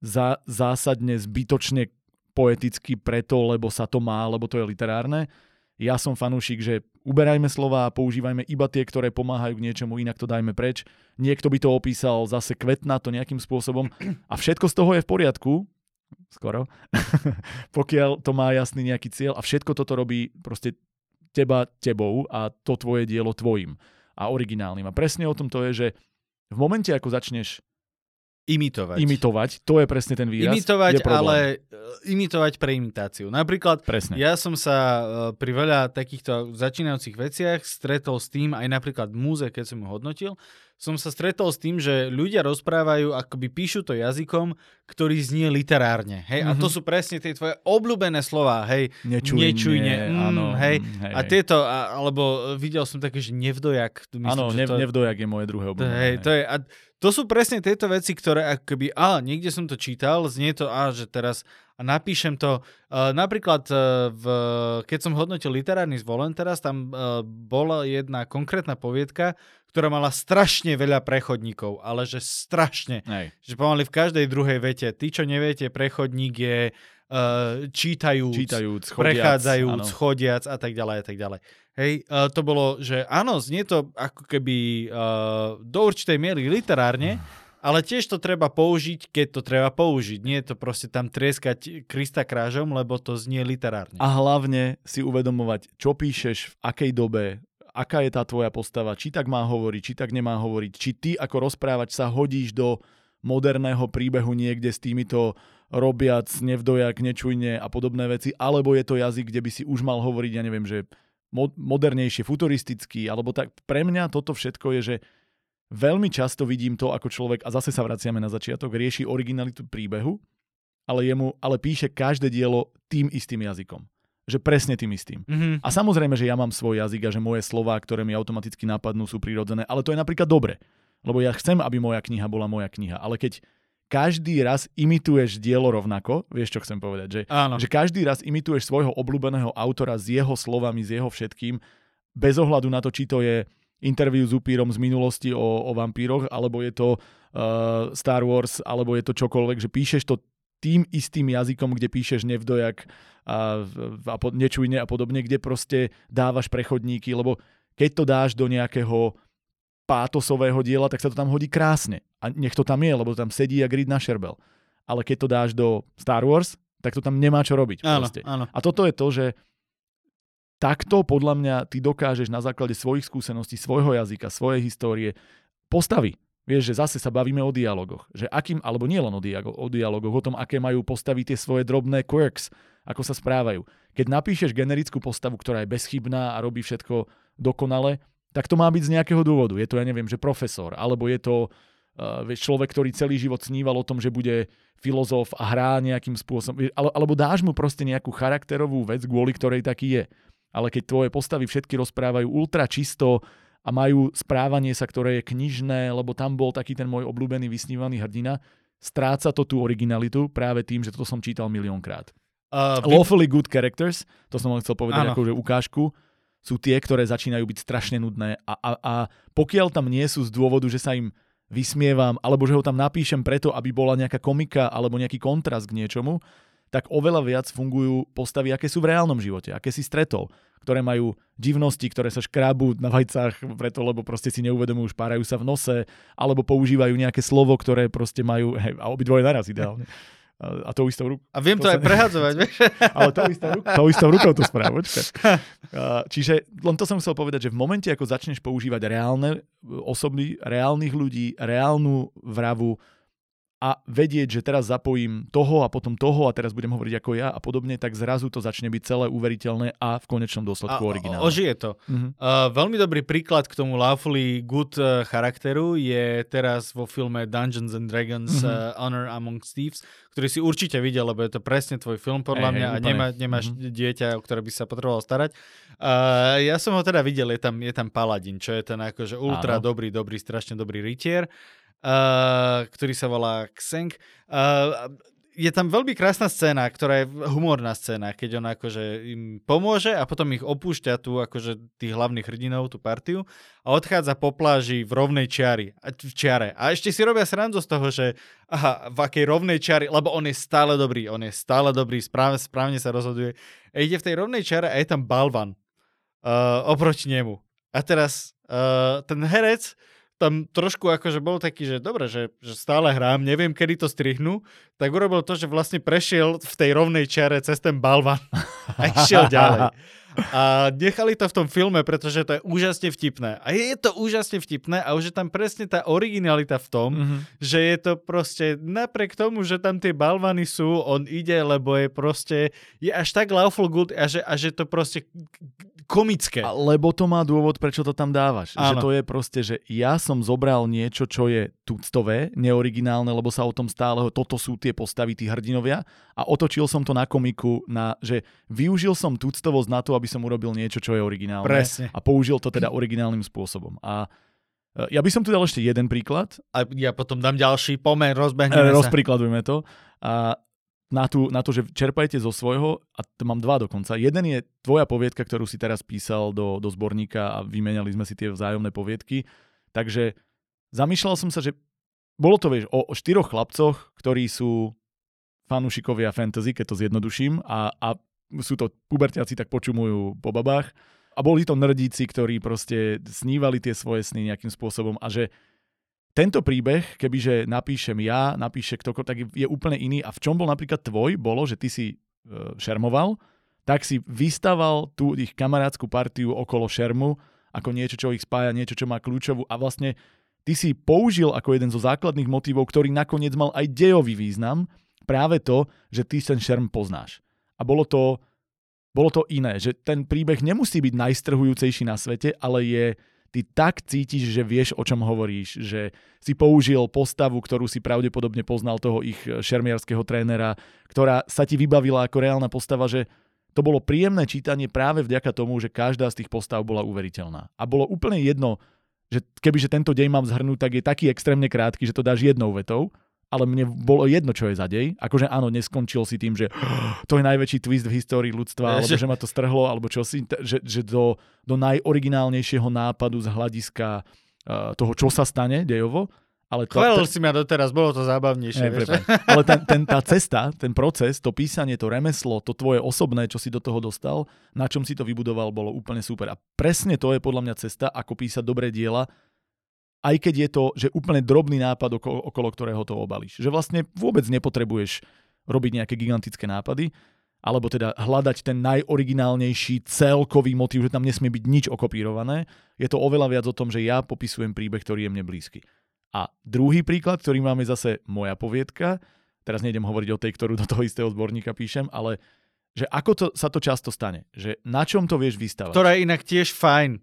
za, zásadne zbytočne poeticky preto, lebo sa to má, lebo to je literárne. Ja som fanúšik, že uberajme slova a používajme iba tie, ktoré pomáhajú k niečomu, inak to dajme preč. Niekto by to opísal zase kvetná to nejakým spôsobom a všetko z toho je v poriadku, skoro, pokiaľ to má jasný nejaký cieľ a všetko toto robí proste teba tebou a to tvoje dielo tvojim a originálnym. A presne o tom to je, že v momente, ako začneš Imitovať. Imitovať, to je presne ten výraz. Imitovať, ale uh, imitovať pre imitáciu. Napríklad, presne. ja som sa uh, pri veľa takýchto začínajúcich veciach stretol s tým, aj napríklad v múze, keď som ho hodnotil, som sa stretol s tým, že ľudia rozprávajú, akoby píšu to jazykom, ktorý znie literárne. Hej? Mm-hmm. A to mhm. sú presne tie tvoje obľúbené slova. Hej? Nečujne. Nečujne. Mm, áno, hej? hej. A tieto, a, alebo videl som také, že nevdojak. Áno, nev, to, nevdojak je moje druhé obľúbené. Hej, to je, a to sú presne tieto veci, ktoré akoby, a niekde som to čítal, znie to, a že teraz a napíšem to. Uh, napríklad, uh, v, keď som hodnotil literárny zvolen teraz, tam uh, bola jedna konkrétna poviedka, ktorá mala strašne veľa prechodníkov, ale že strašne. Hej. Že pomaly v každej druhej vete. Tí, čo neviete, prechodník je uh, čítajúc, čítajúc chodiac, prechádzajúc, áno. chodiac a tak ďalej a tak ďalej. Hej, uh, to bolo, že áno, znie to ako keby uh, do určitej miery literárne, ale tiež to treba použiť, keď to treba použiť. Nie je to proste tam trieskať Krista krážom, lebo to znie literárne. A hlavne si uvedomovať, čo píšeš, v akej dobe, aká je tá tvoja postava, či tak má hovoriť, či tak nemá hovoriť, či ty ako rozprávač sa hodíš do moderného príbehu niekde s týmito robiac nevdojak, nečujne a podobné veci, alebo je to jazyk, kde by si už mal hovoriť, ja neviem, že modernejšie, futuristický, alebo tak pre mňa toto všetko je, že veľmi často vidím to, ako človek, a zase sa vraciame na začiatok, rieši originalitu príbehu, ale, jemu, ale píše každé dielo tým istým jazykom. Že presne tým istým. Mm-hmm. A samozrejme, že ja mám svoj jazyk a že moje slova, ktoré mi automaticky napadnú, sú prirodzené, ale to je napríklad dobre. Lebo ja chcem, aby moja kniha bola moja kniha. Ale keď každý raz imituješ dielo rovnako, vieš čo chcem povedať, že, Áno. že každý raz imituješ svojho obľúbeného autora s jeho slovami, s jeho všetkým, bez ohľadu na to, či to je interviu s upírom z minulosti o, o vampíroch, alebo je to uh, Star Wars, alebo je to čokoľvek, že píšeš to tým istým jazykom, kde píšeš nevdojak a, a po, nečujne a podobne, kde proste dávaš prechodníky, lebo keď to dáš do nejakého pátosového diela, tak sa to tam hodí krásne. A nech to tam je, lebo tam sedí jak grid na šerbel. Ale keď to dáš do Star Wars, tak to tam nemá čo robiť. Áno, áno. A toto je to, že takto podľa mňa ty dokážeš na základe svojich skúseností, svojho jazyka, svojej histórie postavy. Vieš, že zase sa bavíme o dialogoch. Že akým, alebo nie len o, dialogoch, o dialogoch, o tom, aké majú postaviť tie svoje drobné quirks, ako sa správajú. Keď napíšeš generickú postavu, ktorá je bezchybná a robí všetko dokonale, tak to má byť z nejakého dôvodu. Je to, ja neviem, že profesor, alebo je to uh, človek, ktorý celý život sníval o tom, že bude filozof a hrá nejakým spôsobom. Alebo dáš mu proste nejakú charakterovú vec, kvôli ktorej taký je. Ale keď tvoje postavy všetky rozprávajú ultra čisto a majú správanie sa, ktoré je knižné, lebo tam bol taký ten môj obľúbený vysnívaný hrdina, stráca to tú originalitu práve tým, že toto som čítal miliónkrát. Uh, Lawfully good characters, to som len chcel povedať ako ukážku, sú tie, ktoré začínajú byť strašne nudné a, a, a pokiaľ tam nie sú z dôvodu, že sa im vysmievam, alebo že ho tam napíšem preto, aby bola nejaká komika alebo nejaký kontrast k niečomu, tak oveľa viac fungujú postavy, aké sú v reálnom živote, aké si stretol, ktoré majú divnosti, ktoré sa škrábu na vajcach preto, lebo proste si neuvedomujú, špárajú sa v nose, alebo používajú nejaké slovo, ktoré proste majú, hej, a obidvoje naraz ideálne, A, tou istou rukou. A viem to, to aj ne... prehadzovať, vieš? Ale tou istou, rukou, tou istou rukou to správ, Čiže len to som chcel povedať, že v momente, ako začneš používať reálne osoby, reálnych ľudí, reálnu vravu, a vedieť, že teraz zapojím toho a potom toho a teraz budem hovoriť ako ja a podobne, tak zrazu to začne byť celé uveriteľné a v konečnom dôsledku a, originálne. Ožije to. Uh-huh. Uh, veľmi dobrý príklad k tomu lawfully good uh, charakteru je teraz vo filme Dungeons and Dragons uh-huh. uh, Honor Among Thieves, ktorý si určite videl, lebo je to presne tvoj film podľa hey, mňa hey, a nemá, nemáš uh-huh. dieťa, o ktoré by sa potreboval starať. Uh, ja som ho teda videl, je tam, je tam Paladin, čo je ten akože ultra Áno. dobrý, dobrý, strašne dobrý rytier uh, ktorý sa volá Xeng. Uh, je tam veľmi krásna scéna, ktorá je humorná scéna, keď on akože im pomôže a potom ich opúšťa tu akože tých hlavných hrdinov, tú partiu a odchádza po pláži v rovnej čiari, v čiare. A ešte si robia srandu z toho, že aha, v akej rovnej čiari, lebo on je stále dobrý, on je stále dobrý, správne, správne sa rozhoduje. A ide v tej rovnej čiare a je tam balvan uh, oproti nemu. A teraz uh, ten herec tam trošku akože bol taký, že dobre, že, že stále hrám, neviem, kedy to strihnú, tak urobil to, že vlastne prešiel v tej rovnej čiare cez ten balvan a išiel ďalej. A nechali to v tom filme, pretože to je úžasne vtipné. A je to úžasne vtipné a už je tam presne tá originalita v tom, mm-hmm. že je to proste napriek tomu, že tam tie balvany sú, on ide, lebo je proste, je až tak lawful good a že, a že to proste komické. A lebo to má dôvod, prečo to tam dávaš. Áno. Že to je proste, že ja som zobral niečo, čo je tuctové, neoriginálne, lebo sa o tom stále, toto sú tie postavy, tí hrdinovia a otočil som to na komiku, na, že využil som tuctovosť na to, aby som urobil niečo, čo je originálne. Presne. A použil to teda originálnym spôsobom. A e, ja by som tu dal ešte jeden príklad. A ja potom dám ďalší, pomer, rozbehneme e, Rozpríkladujme to. A na, tú, na to, že čerpajte zo svojho, a to mám dva dokonca. Jeden je tvoja poviedka, ktorú si teraz písal do, do zborníka a vymenali sme si tie vzájomné poviedky. Takže zamýšľal som sa, že bolo to, vieš, o, o štyroch chlapcoch, ktorí sú fanúšikovia fantasy, keď to zjednoduším, a, a sú to pubertiaci, tak počumujú po babách. A boli to nerdíci, ktorí proste snívali tie svoje sny nejakým spôsobom a že tento príbeh, kebyže napíšem ja, napíše kto, tak je úplne iný. A v čom bol napríklad tvoj, bolo, že ty si e, šermoval, tak si vystaval tú ich kamarádskú partiu okolo šermu ako niečo, čo ich spája, niečo, čo má kľúčovú a vlastne ty si použil ako jeden zo základných motivov, ktorý nakoniec mal aj dejový význam, práve to, že ty ten šerm poznáš. A bolo to, bolo to iné, že ten príbeh nemusí byť najstrhujúcejší na svete, ale je, ty tak cítiš, že vieš, o čom hovoríš, že si použil postavu, ktorú si pravdepodobne poznal toho ich eh, šermiarského trénera, ktorá sa ti vybavila ako reálna postava, že to bolo príjemné čítanie práve vďaka tomu, že každá z tých postav bola uveriteľná. A bolo úplne jedno, že kebyže tento dej mám zhrnúť, tak je taký extrémne krátky, že to dáš jednou vetou, ale mne bolo jedno, čo je za dej. Akože áno, neskončil si tým, že to je najväčší twist v histórii ľudstva, alebo že ma to strhlo, alebo čo si, že, že do, do najoriginálnejšieho nápadu z hľadiska uh, toho, čo sa stane dejovo. Ale to, Chválil si ma doteraz, bolo to zábavnejšie. Ne, ale ten, ten, tá cesta, ten proces, to písanie, to remeslo, to tvoje osobné, čo si do toho dostal, na čom si to vybudoval, bolo úplne super. A presne to je podľa mňa cesta, ako písať dobré diela, aj keď je to, že úplne drobný nápad, okolo, okolo ktorého to obalíš. Že vlastne vôbec nepotrebuješ robiť nejaké gigantické nápady, alebo teda hľadať ten najoriginálnejší celkový motív, že tam nesmie byť nič okopírované. Je to oveľa viac o tom, že ja popisujem príbeh, ktorý je mne blízky. A druhý príklad, ktorý máme zase moja poviedka, teraz nejdem hovoriť o tej, ktorú do toho istého zborníka píšem, ale že ako to, sa to často stane, že na čom to vieš vystavať. Ktorá je inak tiež fajn.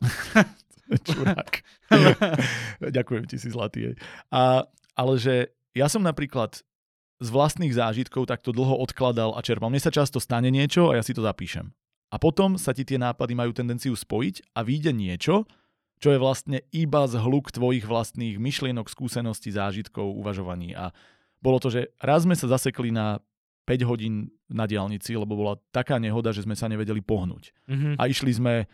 Čurák. Ďakujem ti si zlatý. A, ale že ja som napríklad z vlastných zážitkov takto dlho odkladal a čerpal. Mne sa často stane niečo a ja si to zapíšem. A potom sa ti tie nápady majú tendenciu spojiť a vyjde niečo, čo je vlastne iba zhluk tvojich vlastných myšlienok, skúseností, zážitkov, uvažovaní. A bolo to, že raz sme sa zasekli na 5 hodín na diálnici, lebo bola taká nehoda, že sme sa nevedeli pohnúť. Mm-hmm. A išli sme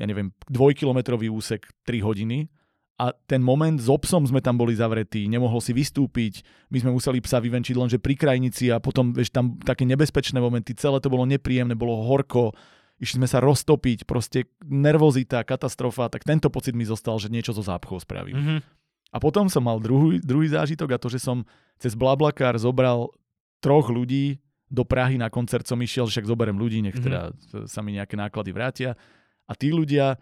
ja neviem, dvojkilometrový úsek 3 hodiny a ten moment s obsom sme tam boli zavretí, nemohol si vystúpiť, my sme museli psa vyvenčiť lenže pri krajnici a potom vieš, tam také nebezpečné momenty, celé to bolo nepríjemné, bolo horko, išli sme sa roztopiť, proste nervozita, katastrofa, tak tento pocit mi zostal, že niečo zo zápchov spravím. Mm-hmm. A potom som mal druhý, druhý zážitok a to, že som cez Blablakár zobral troch ľudí do Prahy na koncert som išiel, že však zoberiem ľudí, nech Mhm. teda sa mi nejaké náklady vrátia. A tí ľudia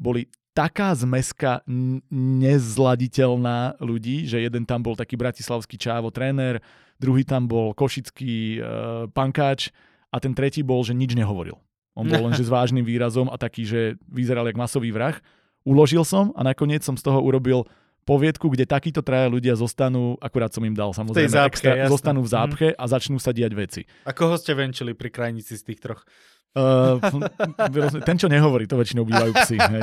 boli taká zmeska nezladiteľná ľudí, že jeden tam bol taký bratislavský čávo tréner, druhý tam bol košický e, pankáč a ten tretí bol, že nič nehovoril. On bol len že s vážnym výrazom a taký, že vyzeral jak masový vrah. Uložil som a nakoniec som z toho urobil poviedku, kde takíto traja ľudia zostanú, akurát som im dal samozrejme zápche, extra, zostanú v Mhm. zápche a začnú sa diať veci. A koho ste venčili pri krajnici z tých troch? Uh, ten, čo nehovorí, to väčšinou bývajú psi. Hej.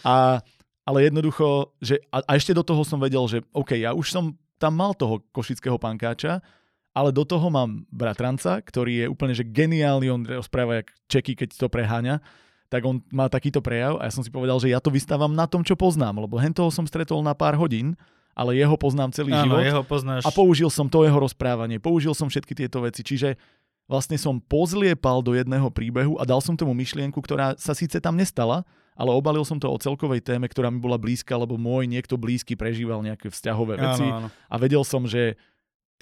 A, ale jednoducho, že, a, a ešte do toho som vedel, že OK, ja už som tam mal toho košického pankáča, ale do toho mám bratranca, ktorý je úplne že geniálny, on rozpráva jak Čeky, keď to preháňa, tak on má takýto prejav a ja som si povedal, že ja to vystávam na tom, čo poznám, lebo hen toho som stretol na pár hodín, ale jeho poznám celý Áno, život. jeho poznáš. A použil som to jeho rozprávanie, použil som všetky tieto veci, čiže vlastne som pozliepal do jedného príbehu a dal som tomu myšlienku, ktorá sa síce tam nestala, ale obalil som to o celkovej téme, ktorá mi bola blízka, lebo môj niekto blízky prežíval nejaké vzťahové veci Áno, áno. a vedel som, že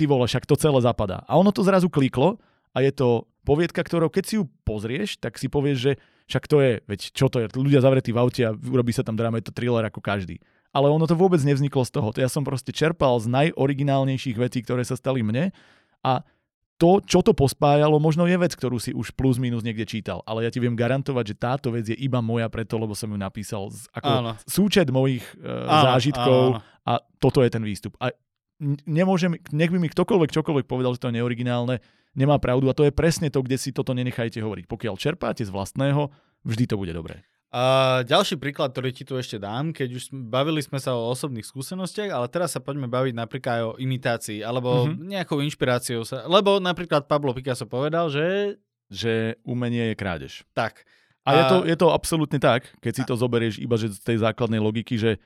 ty vole, však to celé zapadá. A ono to zrazu kliklo a je to poviedka, ktorou keď si ju pozrieš, tak si povieš, že však to je, veď čo to je, ľudia zavretí v aute a urobí sa tam drama, je to thriller ako každý. Ale ono to vôbec nevzniklo z toho. To ja som proste čerpal z najoriginálnejších vecí, ktoré sa stali mne a to, čo to pospájalo, možno je vec, ktorú si už plus minus niekde čítal, ale ja ti viem garantovať, že táto vec je iba moja preto, lebo som ju napísal z, ako Áno. súčet mojich e, Áno, zážitkov áno, a toto je ten výstup. A nemôžem, nech by mi ktokoľvek čokoľvek povedal, že to je neoriginálne, nemá pravdu a to je presne to, kde si toto nenechajte hovoriť. Pokiaľ čerpáte z vlastného, vždy to bude dobré. A ďalší príklad, ktorý ti tu ešte dám, keď už bavili sme sa o osobných skúsenostiach, ale teraz sa poďme baviť napríklad aj o imitácii, alebo Mhm. nejakou inšpiráciou sa. Lebo napríklad Pablo Picasso povedal, že Že umenie je krádež. tak. A, je, A- to, je to absolútne tak, keď si to zoberieš iba že z tej základnej logiky, že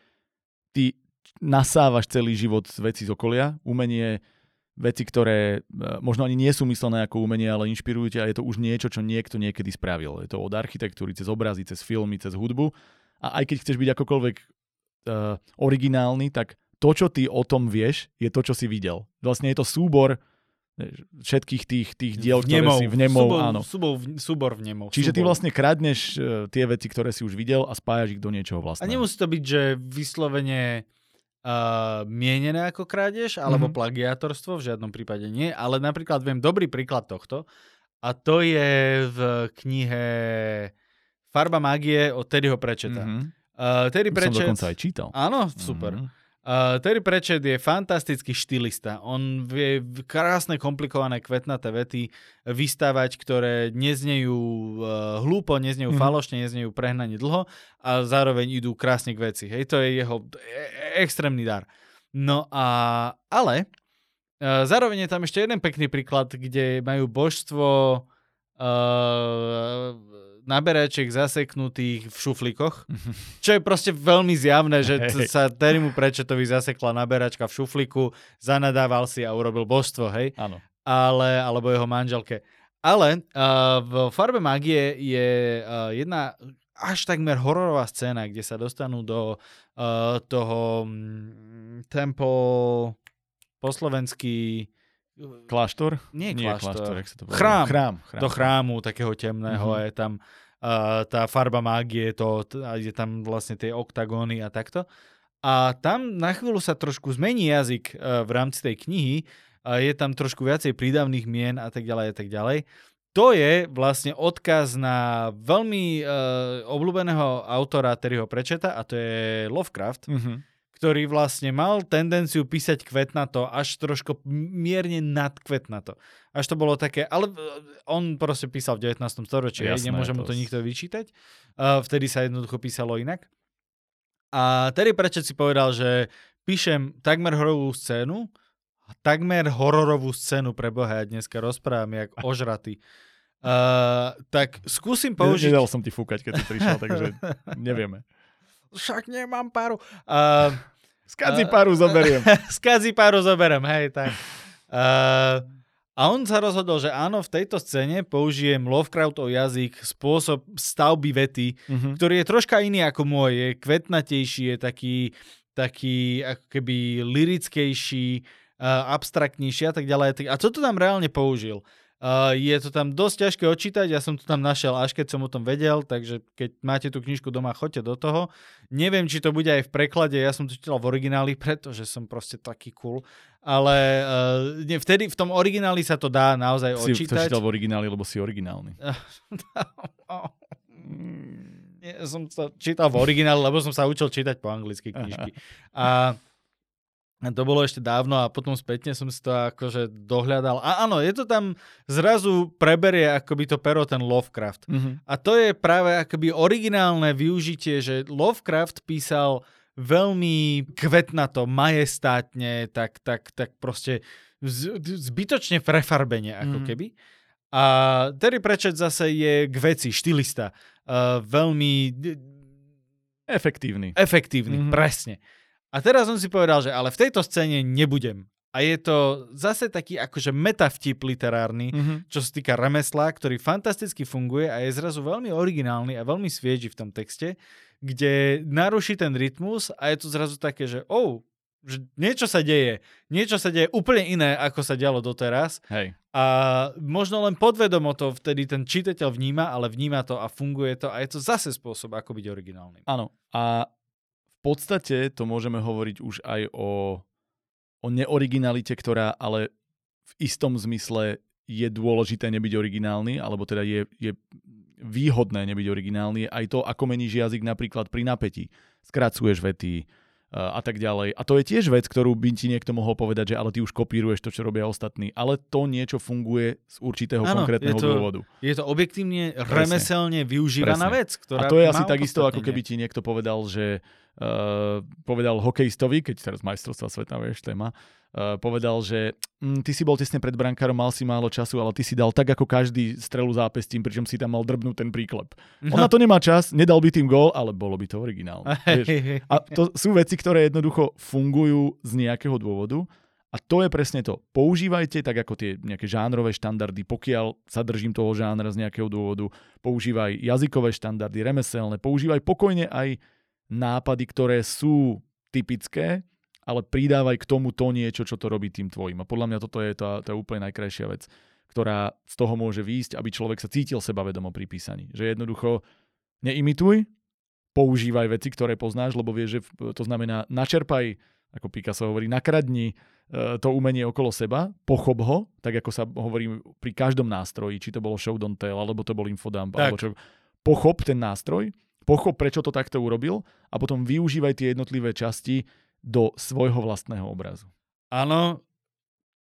ty nasávaš celý život veci z okolia, umenie veci, ktoré e, možno ani nie sú myslené ako umenie, ale inšpirujú ťa a je to už niečo, čo niekto niekedy spravil. Je to od architektúry, cez obrazy, cez filmy, cez hudbu. A aj keď chceš byť akokoľvek uh, originálny, tak to, čo ty o tom vieš, je to, čo si videl. Vlastne je to súbor všetkých tých, tých diel, ktoré vnemov, si vnemov, súbor, áno. Súbor, súbor vnemov. Čiže ty súbor. vlastne kradneš uh, tie veci, ktoré si už videl a spájaš ich do niečoho A vlastného. nemusí to byť, že vyslovene uh, mienené ako krádež alebo Mhm. plagiátorstvo, v žiadnom prípade nie, ale napríklad viem dobrý príklad tohto a to je v knihe Farba mágie od Terryho Prečeta. Mhm. Uh, Terry Som Pratchett... dokonca aj čítal. Áno, super. Mhm. Uh, Terry Pratchett je fantastický štylista. On vie krásne, komplikované, kvetnaté vety vystávať, ktoré neznejú uh, hlúpo, neznejú Mhm. falošne, neznejú prehnane dlho a zároveň idú krásne k veci. Hej, to je jeho e- extrémny dar. No a, ale uh, zároveň je tam ešte jeden pekný príklad, kde majú božstvo uh, naberačiek zaseknutých v šuflíkoch. Čo je proste veľmi zjavné, že t- sa Terrymu Prečetovi zasekla naberačka v šuflíku, zanadával si a urobil božstvo, hej? Áno. Ale, alebo jeho manželke. Ale uh, v Farbe magie je uh, jedna až takmer hororová scéna, kde sa dostanú do uh, toho mm, temple po slovensky Kláštor? nie, Nie kláštor, kláštor, jak sa to povie? Chrám. Chrám. chrám. do chrámu takého temného Mhm. a je tam uh, tá farba mágie, to, je tam vlastne tie oktagóny a takto. A tam na chvíľu sa trošku zmení jazyk uh, v rámci tej knihy, a je tam trošku viacej prídavných mien a tak ďalej a tak ďalej. To je vlastne odkaz na veľmi uh, obľúbeného autora Terryho Prečeta a to je Lovecraft, Mhm. Ktorý vlastne mal tendenciu písať kvetnato, až trošku mierne nadkvetnato. Až to bolo také, ale on proste písal v 19. storočí, Jasné, nemôže mu to to s- nikto vyčítať. Uh, vtedy sa jednoducho písalo inak. A Terry Pratchett si povedal, že píšem takmer hororovú scénu, takmer hororovú scénu pre Boha, ja dneska rozprávam jak ožratý. Uh, tak skúsim použiť... Nedal som ti fúkať, keď si prišiel, takže nevieme. Však nemám páru. Uh, Skadzi paru zoberiem. Skadzi páru zoberiem, hej, tak. Uh, a on sa rozhodol, že áno, v tejto scéne použijem Lovecraftov jazyk, spôsob stavby vety, Mhm. ktorý je troška iný ako môj, je kvetnatejší, je taký, taký ako keby lirickejší, abstraktnejšie a tak ďalej. A co to tam reálne použil? Uh, je to tam dosť ťažké odčítať, ja som to tam našiel až keď som o tom vedel, takže keď máte tú knižku doma, choďte do toho. Neviem, či to bude aj v preklade, ja som to čítal v origináli, pretože som proste taký cool, ale uh, vtedy v tom origináli sa to dá naozaj si odčítať. Si to čítal v origináli, lebo si originálny. Nie, som to čítal v origináli, lebo som sa učil čítať po anglicky knižky. A to bolo ešte dávno a potom spätne som si to akože dohľadal. A áno, je to tam, zrazu preberie akoby to pero ten Lovecraft. Mm-hmm. A to je práve akoby originálne využitie, že Lovecraft písal veľmi kvetnato, majestátne, tak, tak, tak proste zbytočne prefarbenie ako mm-hmm. keby. A Terry Pratchett zase je k veci, štilista. Uh, veľmi... Efektívny. Efektívny, mm-hmm. presne. A teraz som si povedal, že ale v tejto scéne nebudem. A je to zase taký akože metavtip literárny, mm-hmm. čo sa týka remesla, ktorý fantasticky funguje a je zrazu veľmi originálny a veľmi svieži v tom texte, kde naruší ten rytmus a je to zrazu také, že oh, že niečo sa deje. Niečo sa deje úplne iné, ako sa dialo doteraz. Hej. A možno len podvedomo to vtedy ten čitateľ vníma, ale vníma to a funguje to a je to zase spôsob, ako byť originálny. Áno. A podstate to môžeme hovoriť už aj o, o neoriginalite, ktorá ale v istom zmysle je dôležité nebyť originálny, alebo teda je, je výhodné nebyť originálny. Aj to, ako meníš jazyk napríklad pri napätí. Skracuješ vety, a tak ďalej. A to je tiež vec, ktorú by ti niekto mohol povedať, že ale ty už kopíruješ to, čo robia ostatní. Ale to niečo funguje z určitého ano, konkrétneho je to, dôvodu. Je to objektívne, remeselne využívaná Presne. vec. Ktorá a to je asi takisto, ako keby ti niekto povedal, že uh, povedal hokejistovi, keď teraz majstrovstva sveta, vieš, téma, uh, povedal, že mm, ty si bol tesne pred brankárom, mal si málo času, ale ty si dal tak ako každý strelu zápestím, pričom si tam mal drbnúť ten príklep. No. On na to nemá čas, nedal by tým gól, ale bolo by to originálne. vieš? A to sú veci, ktoré jednoducho fungujú z nejakého dôvodu. A to je presne to. Používajte tak ako tie nejaké žánrové štandardy, pokiaľ sa držím toho žánra z nejakého dôvodu, používaj jazykové štandardy, remeselné, používaj pokojne aj nápady, ktoré sú typické, ale pridávaj k tomu to niečo, čo to robí tým tvojim. A podľa mňa toto je tá, tá úplne najkrajšia vec, ktorá z toho môže výjsť, aby človek sa cítil sebavedomo pri písaní. Že jednoducho neimituj, používaj veci, ktoré poznáš, lebo vieš, že to znamená načerpaj, ako Picasso hovorí, nakradni e, to umenie okolo seba, pochop ho, tak ako sa hovorí pri každom nástroji, či to bolo show don't tell, alebo to bol infodump, tak. alebo čo. Pochop ten nástroj pochop, prečo to takto urobil a potom využívaj tie jednotlivé časti do svojho vlastného obrazu. Áno,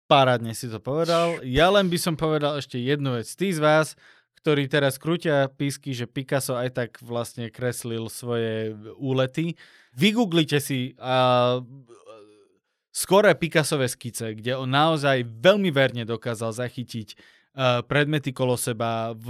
parádne si to povedal. Ja len by som povedal ešte jednu vec. Tí z vás, ktorí teraz krútia písky, že Picasso aj tak vlastne kreslil svoje úlety, vygooglite si uh, skoré Picassové skice, kde on naozaj veľmi verne dokázal zachytiť uh, predmety kolo seba. V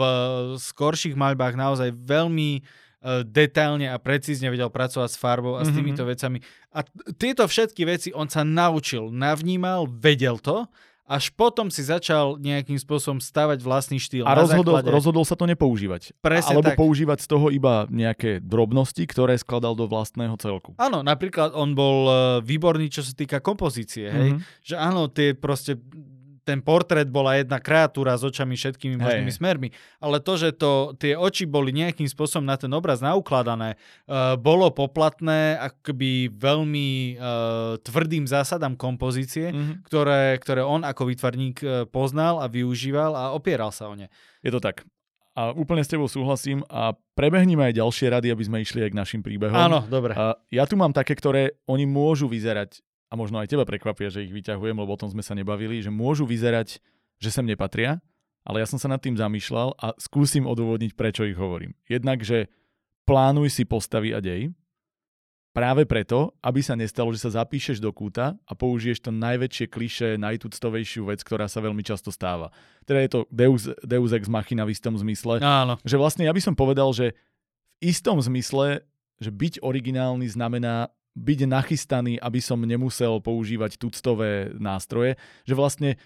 skorších maľbách naozaj veľmi E, detailne a precízne vedel pracovať s farbou a s mhm. týmito mm-hmm. vecami. A tieto všetky veci on sa naučil, navnímal, vedel to, až potom si začal nejakým spôsobom stavať vlastný štýl. A rozhodol, základe... rozhodol sa to nepoužívať. Presne Alebo tak. používať z toho iba nejaké drobnosti, ktoré skladal do vlastného celku. Áno, napríklad on bol e, výborný, čo sa týka kompozície. Hej? Mm-hmm. Že áno, tie proste ten portrét bola jedna kreatúra s očami všetkými možnými hey. smermi. Ale to, že to, tie oči boli nejakým spôsobom na ten obraz naukladané, uh, bolo poplatné akoby veľmi uh, tvrdým zásadám kompozície, mm-hmm. ktoré, ktoré on ako výtvarník uh, poznal a využíval a opieral sa o ne. Je to tak. A úplne s tebou súhlasím a prebehnime aj ďalšie rady, aby sme išli aj k našim príbehom. Áno, dobre. A ja tu mám také, ktoré oni môžu vyzerať a možno aj teba prekvapia, že ich vyťahujem, lebo o tom sme sa nebavili, že môžu vyzerať, že sem nepatria, ale ja som sa nad tým zamýšľal a skúsim odôvodniť, prečo ich hovorím. Jednak, že plánuj si postavy a dej, práve preto, aby sa nestalo, že sa zapíšeš do kúta a použiješ to najväčšie kliše, najtuctovejšiu vec, ktorá sa veľmi často stáva. Teda je to deus, deus ex machina v istom zmysle. Áno. Že vlastne ja by som povedal, že v istom zmysle, že byť originálny znamená byť nachystaný, aby som nemusel používať tuctové nástroje, že vlastne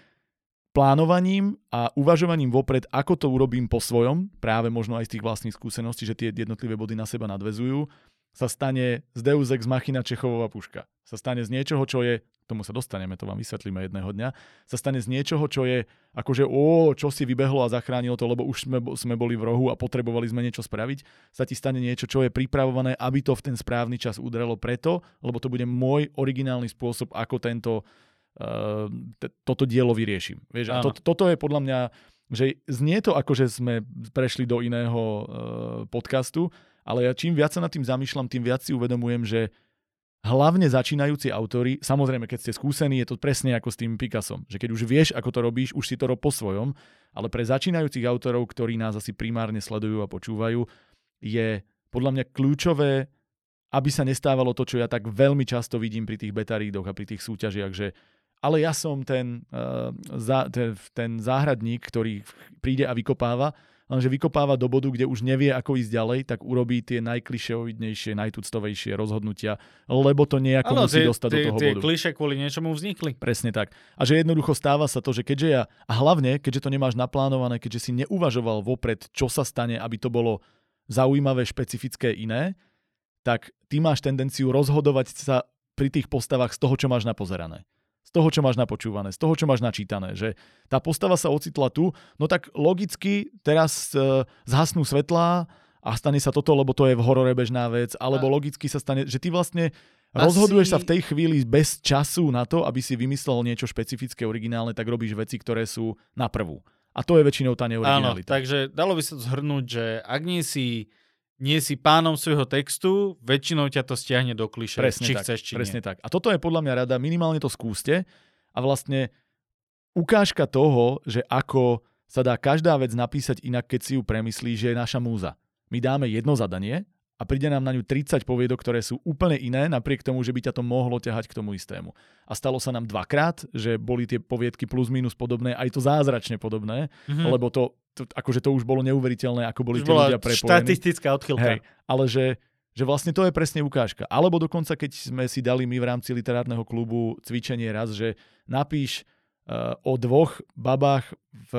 plánovaním a uvažovaním vopred, ako to urobím po svojom, práve možno aj z tých vlastných skúseností, že tie jednotlivé body na seba nadvezujú, sa stane z Deus Ex Machina Čechovová puška. Sa stane z niečoho, čo je, k tomu sa dostaneme, to vám vysvetlíme jedného dňa, sa stane z niečoho, čo je akože o, čo si vybehlo a zachránilo to, lebo už sme, sme boli v rohu a potrebovali sme niečo spraviť, sa ti stane niečo, čo je pripravované, aby to v ten správny čas udrelo preto, lebo to bude môj originálny spôsob, ako tento, uh, t- toto dielo vyriešim. Vieš, a to, toto je podľa mňa že znie to ako, že sme prešli do iného uh, podcastu, ale ja čím viac sa nad tým zamýšľam, tým viac si uvedomujem, že hlavne začínajúci autory, samozrejme, keď ste skúsení, je to presne ako s tým Picassom, že keď už vieš, ako to robíš, už si to rob po svojom, ale pre začínajúcich autorov, ktorí nás asi primárne sledujú a počúvajú, je podľa mňa kľúčové, aby sa nestávalo to, čo ja tak veľmi často vidím pri tých betarídoch a pri tých súťažiach, že ale ja som ten, uh, za, ten, ten záhradník, ktorý príde a vykopáva, lenže vykopáva do bodu, kde už nevie, ako ísť ďalej, tak urobí tie najklišeovidnejšie, najtuctovejšie rozhodnutia, lebo to nejako ano, musí tie, dostať tie, do toho tie bodu. Kliše kvôli niečomu vznikli. Presne tak. A že jednoducho stáva sa to, že keďže ja, a hlavne, keďže to nemáš naplánované, keďže si neuvažoval vopred, čo sa stane, aby to bolo zaujímavé, špecifické, iné, tak ty máš tendenciu rozhodovať sa pri tých postavách z toho, čo máš napozerané z toho, čo máš napočúvané, z toho, čo máš načítané, že tá postava sa ocitla tu, no tak logicky teraz e, zhasnú svetlá a stane sa toto, lebo to je v horore bežná vec, alebo a... logicky sa stane, že ty vlastne asi... rozhoduješ sa v tej chvíli bez času na to, aby si vymyslel niečo špecifické, originálne, tak robíš veci, ktoré sú na prvú. A to je väčšinou tá neoriginalita. Áno, takže dalo by sa to zhrnúť, že ak nie si nie si pánom svojho textu, väčšinou ťa to stiahne do kliše, presne či tak, chceš, či presne nie. tak. A toto je podľa mňa rada, minimálne to skúste a vlastne ukážka toho, že ako sa dá každá vec napísať inak, keď si ju premyslí, že je naša múza. My dáme jedno zadanie a príde nám na ňu 30 poviedok, ktoré sú úplne iné, napriek tomu, že by ťa to mohlo ťahať k tomu istému. A stalo sa nám dvakrát, že boli tie poviedky plus minus podobné, aj to zázračne podobné, mm-hmm. lebo to, to, akože to už bolo neuveriteľné, ako boli tie ľudia prepojení. štatistická odchylka. Hej, ale že, že vlastne to je presne ukážka. Alebo dokonca, keď sme si dali my v rámci literárneho klubu cvičenie raz, že napíš o dvoch babách v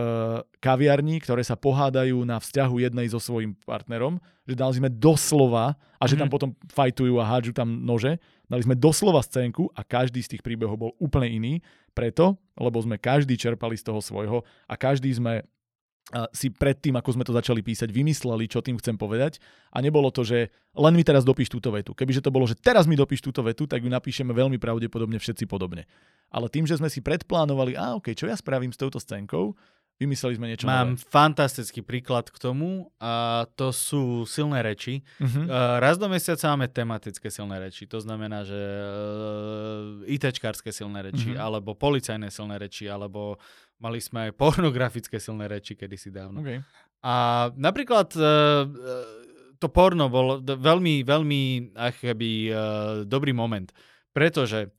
kaviarni, ktoré sa pohádajú na vzťahu jednej so svojím partnerom, že dali sme doslova, a že tam mhm. potom fajtujú a hádžu tam nože, dali sme doslova scénku a každý z tých príbehov bol úplne iný, preto, lebo sme každý čerpali z toho svojho a každý sme si predtým, ako sme to začali písať, vymysleli, čo tým chcem povedať. A nebolo to, že len mi teraz dopíš túto vetu. Kebyže to bolo, že teraz mi dopíš túto vetu, tak ju napíšeme veľmi pravdepodobne všetci podobne. Ale tým, že sme si predplánovali, a OK, čo ja spravím s touto scénkou, vymysleli sme niečo Mám nové. fantastický príklad k tomu a to sú silné reči. Uh-huh. Raz do mesiaca máme tematické silné reči. To znamená, že uh, ITčkárske silné reči, uh-huh. alebo policajné silné reči, alebo Mali sme aj pornografické silné reči kedysi dávno. Okay. A napríklad uh, to porno bol veľmi, veľmi akoby, uh, dobrý moment, pretože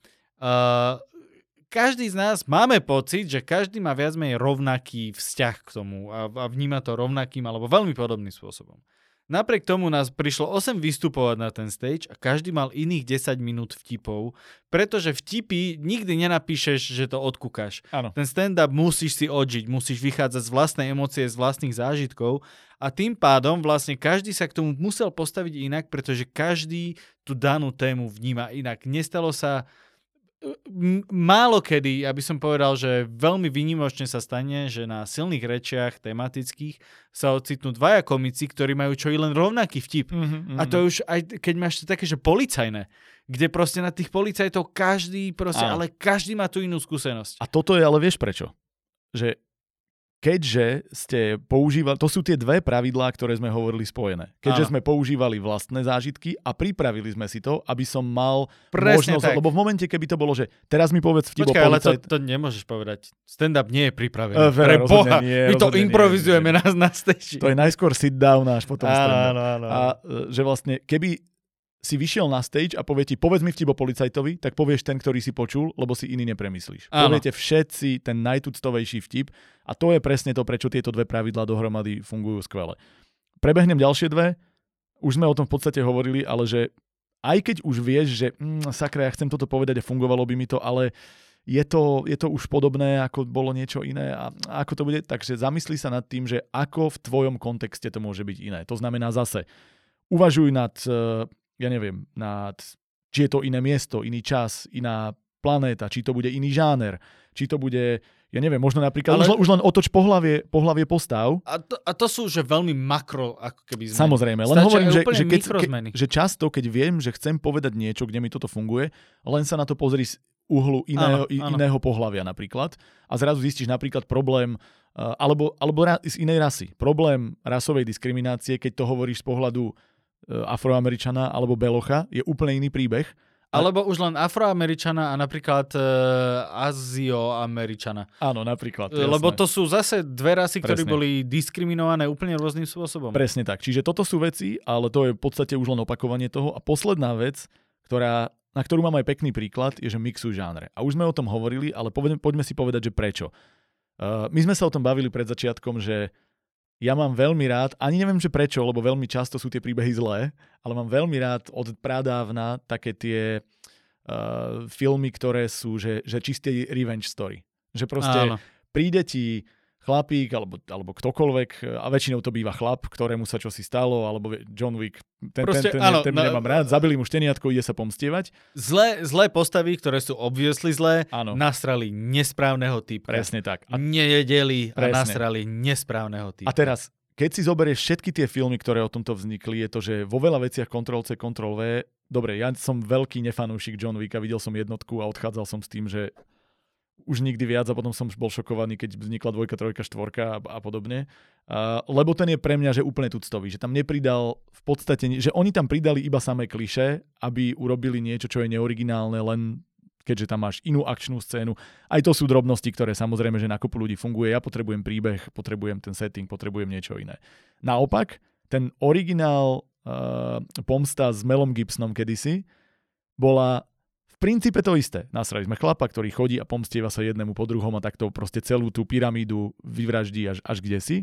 každý z nás máme pocit, že každý má viac menej rovnaký vzťah k tomu a, a vníma to rovnakým alebo veľmi podobným spôsobom. Napriek tomu nás prišlo 8 vystupovať na ten stage a každý mal iných 10 minút vtipov, pretože vtipy nikdy nenapíšeš, že to odkúkaš. Áno. Ten stand-up musíš si odžiť, musíš vychádzať z vlastnej emócie, z vlastných zážitkov a tým pádom vlastne každý sa k tomu musel postaviť inak, pretože každý tú danú tému vníma inak. Nestalo sa málo kedy, aby som povedal, že veľmi výnimočne sa stane, že na silných rečiach tematických sa ocitnú dvaja komici, ktorí majú čo i len rovnaký vtip. Mm-hmm. A to už aj keď máš také, že policajné, kde proste na tých policajtov každý proste, ale každý má tú inú skúsenosť. A toto je ale vieš prečo? Že keďže ste používali, to sú tie dve pravidlá, ktoré sme hovorili spojené. Keďže Áno. sme používali vlastné zážitky a pripravili sme si to, aby som mal Presne možnosť, tak. lebo v momente, keby to bolo, že teraz mi povedz vtip Počkaj, ale to, to nemôžeš povedať. Stand-up nie je pripravený. Uh, Pre Boha, nie, my to improvizujeme nie, nie. na, na stage. To je najskôr sit down až potom áno, áno, áno. A e, že vlastne, keby si vyšiel na stage a povie ti, povedz mi vtip o policajtovi, tak povieš ten, ktorý si počul, lebo si iný nepremyslíš. Áno. Poviete všetci ten najtuctovejší vtip a to je presne to, prečo tieto dve pravidlá dohromady fungujú skvele. Prebehnem ďalšie dve, už sme o tom v podstate hovorili, ale že aj keď už vieš, že mm, sakra, ja chcem toto povedať a fungovalo by mi to, ale je to, je to už podobné, ako bolo niečo iné a ako to bude, takže zamyslí sa nad tým, že ako v tvojom kontexte to môže byť iné. To znamená zase, uvažuj nad ja neviem, na, či je to iné miesto, iný čas, iná planéta, či to bude iný žáner, či to bude, ja neviem, možno napríklad, Ale... už, len, už len otoč pohlavie, pohlavie postav. A to, a to sú že veľmi makro, ako keby zmeny. Samozrejme, len Stačia hovorím, že, že, keď, ke, že často, keď viem, že chcem povedať niečo, kde mi toto funguje, len sa na to pozri z uhlu iného, áno, áno. iného pohlavia napríklad a zrazu zistíš napríklad problém uh, alebo, alebo ra, z inej rasy. Problém rasovej diskriminácie, keď to hovoríš z pohľadu afroameričana alebo belocha, je úplne iný príbeh alebo už len afroameričana a napríklad uh, azioameričana. Áno, napríklad. Jasné. Lebo to sú zase dve rasy, ktoré boli diskriminované úplne rôznym spôsobom. Presne tak. Čiže toto sú veci, ale to je v podstate už len opakovanie toho. A posledná vec, ktorá, na ktorú mám aj pekný príklad, je, že mixujú žánre. A už sme o tom hovorili, ale poďme, poďme si povedať, že prečo. Uh, my sme sa o tom bavili pred začiatkom, že ja mám veľmi rád, ani neviem, že prečo, lebo veľmi často sú tie príbehy zlé, ale mám veľmi rád od pradávna také tie uh, filmy, ktoré sú, že, že čistý revenge story. Že proste Áno. príde ti chlapík alebo, alebo ktokoľvek, a väčšinou to býva chlap, ktorému sa čosi stalo, alebo John Wick, ten, Proste, ten, ten, áno, ten no, nemám rád, zabili mu šteniatko, ide sa pomstievať. Zlé, zlé postavy, ktoré sú obviesli zlé, áno. nastrali nesprávneho typu. Presne tak. A... Nejedeli a nastrali nesprávneho typu. A teraz, keď si zoberieš všetky tie filmy, ktoré o tomto vznikli, je to, že vo veľa veciach Ctrl C, Ctrl V, dobre, ja som veľký nefanúšik John Wicka, videl som jednotku a odchádzal som s tým, že už nikdy viac a potom som bol šokovaný, keď vznikla dvojka, trojka, štvorka a, a podobne. Uh, lebo ten je pre mňa, že úplne tuctový, že tam nepridal v podstate, že oni tam pridali iba samé kliše, aby urobili niečo, čo je neoriginálne, len keďže tam máš inú akčnú scénu. Aj to sú drobnosti, ktoré samozrejme, že na kopu ľudí funguje. Ja potrebujem príbeh, potrebujem ten setting, potrebujem niečo iné. Naopak, ten originál uh, pomsta s Melom Gibsonom kedysi bola princípe to isté. Nasrali sme chlapa, ktorý chodí a pomstieva sa jednému po druhom a takto proste celú tú pyramídu vyvraždí až, až kde si.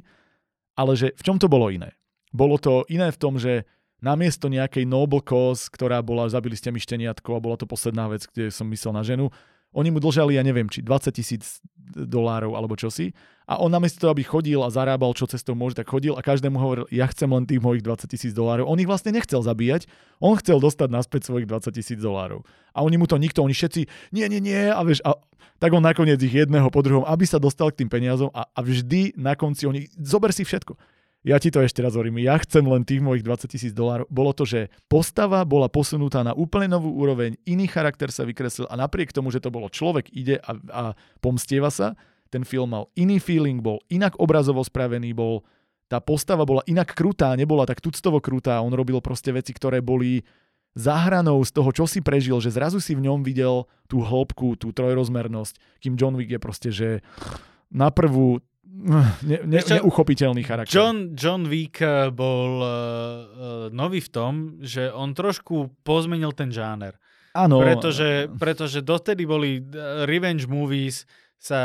Ale že v čom to bolo iné? Bolo to iné v tom, že namiesto nejakej noble cause, ktorá bola, zabili ste mi šteniatko a bola to posledná vec, kde som myslel na ženu, oni mu dlžali, ja neviem, či 20 tisíc dolárov alebo čosi. A on namiesto toho, aby chodil a zarábal, čo cestou môže, tak chodil a každému hovoril, ja chcem len tých mojich 20 tisíc dolárov. On ich vlastne nechcel zabíjať, on chcel dostať naspäť svojich 20 tisíc dolárov. A oni mu to nikto, oni všetci, nie, nie, nie, a vieš, a tak on nakoniec ich jedného po druhom, aby sa dostal k tým peniazom a, a vždy na konci oni, zober si všetko ja ti to ešte raz hovorím, ja chcem len tých mojich 20 tisíc dolárov. Bolo to, že postava bola posunutá na úplne novú úroveň, iný charakter sa vykreslil a napriek tomu, že to bolo človek ide a, a pomstieva sa, ten film mal iný feeling, bol inak obrazovo spravený, bol tá postava bola inak krutá, nebola tak tuctovo krutá, on robil proste veci, ktoré boli záhranou z toho, čo si prežil, že zrazu si v ňom videl tú hĺbku, tú trojrozmernosť, kým John Wick je proste, že na prvú ne, ne, neuchopiteľný charakter. John, John Wick eh, bol uh, nový v tom, že on trošku pozmenil ten žáner. Áno. Pretože, pretože dotedy boli revenge movies, sa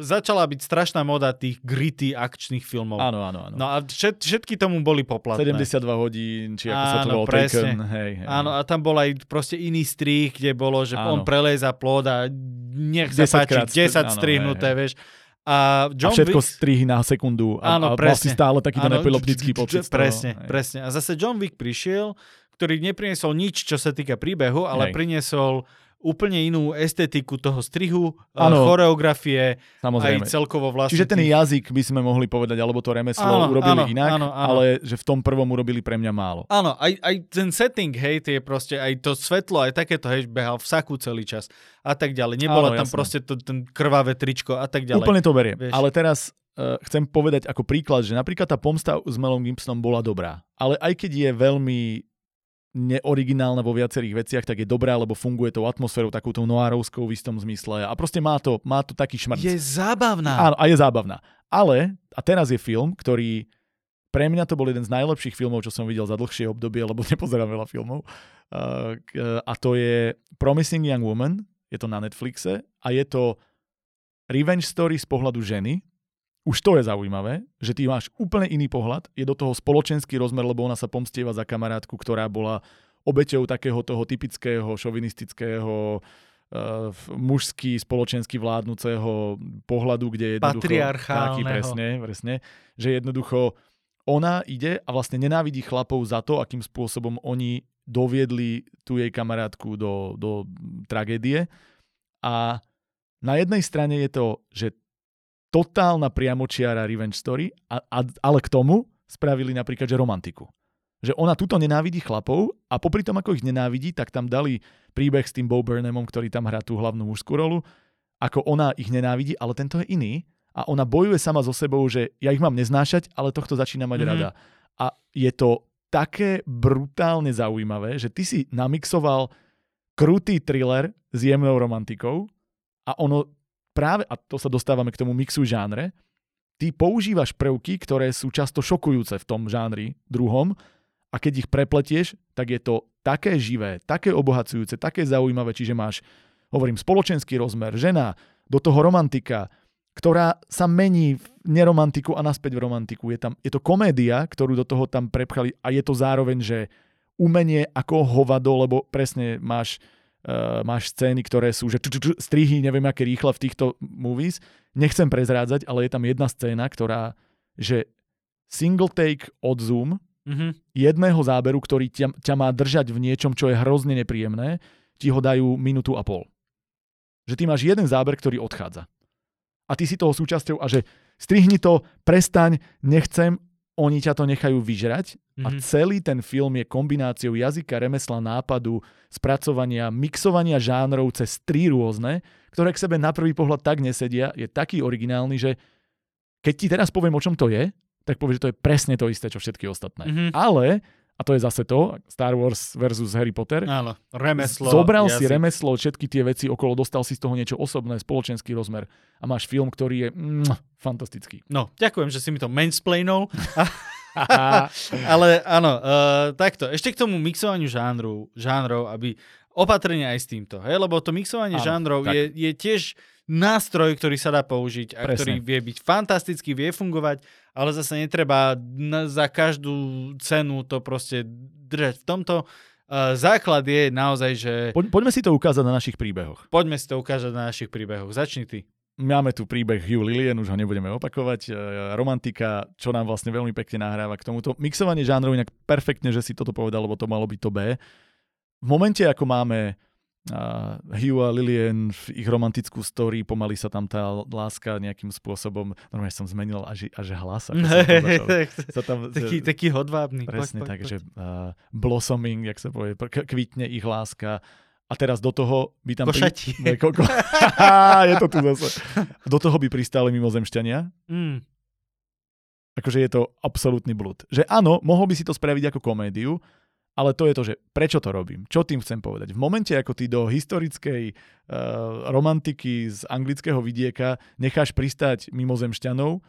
začala byť strašná moda tých gritty akčných filmov. Áno, áno, áno. No a všet, všetky tomu boli poplatné. 72 hodín, či ako áno, sa to bolo presne. Taken. Hej, hej. Áno, a tam bol aj proste iný strih, kde bolo, že áno. on preleza plod a nech sa páči, 10 strihnuté, vieš. A, John a všetko Wick... strihy na sekundu a, áno, a vlastne stále taký ten epileptický pocit. Presne, presne. A zase John Wick prišiel, ktorý nepriniesol nič, čo sa týka príbehu, ale Hej. priniesol úplne inú estetiku toho strihu, ano, choreografie, Samozrejme. aj celkovo vlastne. Čiže ten jazyk by sme mohli povedať, alebo to remeslo ano, urobili ano, inak, ano, ano. ale že v tom prvom urobili pre mňa málo. Áno, aj, aj ten setting, hej, tie proste, aj to svetlo, aj takéto, hej, behal v saku celý čas a tak ďalej. Nebola ano, tam jasné. proste to, ten krvavé tričko a tak ďalej. Úplne to beriem, vieš. ale teraz uh, chcem povedať ako príklad, že napríklad tá pomsta s Melom Gibsonom bola dobrá, ale aj keď je veľmi neoriginálna vo viacerých veciach, tak je dobrá, lebo funguje tou atmosférou, takouto noárovskou v istom zmysle a proste má to, má to taký šmrc. Je zábavná. Áno, a je zábavná. Ale, a teraz je film, ktorý pre mňa to bol jeden z najlepších filmov, čo som videl za dlhšie obdobie, lebo nepozerám veľa filmov. Uh, a to je Promising Young Woman, je to na Netflixe a je to revenge story z pohľadu ženy, už to je zaujímavé, že ty máš úplne iný pohľad, je do toho spoločenský rozmer, lebo ona sa pomstieva za kamarátku, ktorá bola obeťou takého toho typického šovinistického uh, mužský, spoločensky vládnúceho pohľadu, kde je jednoducho... Patriarchálneho. Taký, presne, presne. Že jednoducho ona ide a vlastne nenávidí chlapov za to, akým spôsobom oni doviedli tú jej kamarátku do, do tragédie. A na jednej strane je to, že totálna priamočiara revenge story, a, a, ale k tomu spravili napríklad, že romantiku. Že ona tuto nenávidí chlapov a popri tom, ako ich nenávidí, tak tam dali príbeh s tým Bo Burnhamom, ktorý tam hrá tú hlavnú mužskú rolu, ako ona ich nenávidí, ale tento je iný a ona bojuje sama so sebou, že ja ich mám neznášať, ale tohto začína mať mm-hmm. rada. A je to také brutálne zaujímavé, že ty si namixoval krutý thriller s jemnou romantikou a ono práve, a to sa dostávame k tomu mixu žánre, ty používaš prvky, ktoré sú často šokujúce v tom žánri druhom a keď ich prepletieš, tak je to také živé, také obohacujúce, také zaujímavé, čiže máš, hovorím, spoločenský rozmer, žena, do toho romantika, ktorá sa mení v neromantiku a naspäť v romantiku. Je, tam, je to komédia, ktorú do toho tam prepchali a je to zároveň, že umenie ako hovado, lebo presne máš, uh, máš scény, ktoré sú, že strihy, neviem aké rýchle v týchto movies. Nechcem prezrádzať, ale je tam jedna scéna, ktorá, že single take od Zoom, mm-hmm. jedného záberu, ktorý ťa, ťa má držať v niečom, čo je hrozne nepríjemné, ti ho dajú minútu a pol. Že ty máš jeden záber, ktorý odchádza a ty si toho súčasťou a že strihni to, prestaň, nechcem, oni ťa to nechajú vyžrať mm-hmm. a mhm. celý ten film je kombináciou jazyka, remesla, nápadu, spracovania, mixovania žánrov cez tri rôzne, ktoré k sebe na prvý pohľad tak nesedia, je taký originálny, že keď ti teraz poviem, o čom to je, tak povieš, že to je presne to isté, čo všetky ostatné. Mm-hmm. Ale a to je zase to, Star Wars versus Harry Potter. Áno, remeslo. Zobral jazyk. si remeslo, všetky tie veci okolo, dostal si z toho niečo osobné, spoločenský rozmer a máš film, ktorý je mm, fantastický. No, ďakujem, že si mi to mansplainol. Ale áno, uh, takto, ešte k tomu mixovaniu žánru, žánrov, aby opatrne aj s týmto, hej? lebo to mixovanie áno, žánrov je, je tiež nástroj, ktorý sa dá použiť a Presne. ktorý vie byť fantastický, vie fungovať, ale zase netreba za každú cenu to proste držať v tomto. Uh, základ je naozaj, že... Po, poďme si to ukázať na našich príbehoch. Poďme si to ukázať na našich príbehoch. Začni ty. Máme tu príbeh Hugh Lillian, už ho nebudeme opakovať. Romantika, čo nám vlastne veľmi pekne nahráva k tomuto. Mixovanie žánrov, inak perfektne, že si toto povedal, lebo to malo byť to B. V momente, ako máme a Hugh a Lillian v ich romantickú story, pomaly sa tam tá láska nejakým spôsobom, normálne som zmenil až, až hlas. Ako sa tam, taký, taký hodvábny. Presne tak, že uh, blossoming, jak sa povie, kvitne ich láska. A teraz do toho by tam... Košati. Pri... ko, ko... je to tu zase. Do toho by pristáli mimozemšťania. Mm. Akože je to absolútny blud. Že áno, mohol by si to spraviť ako komédiu, ale to je to, že prečo to robím? Čo tým chcem povedať? V momente, ako ty do historickej uh, romantiky z anglického vidieka necháš pristať mimozemšťanov,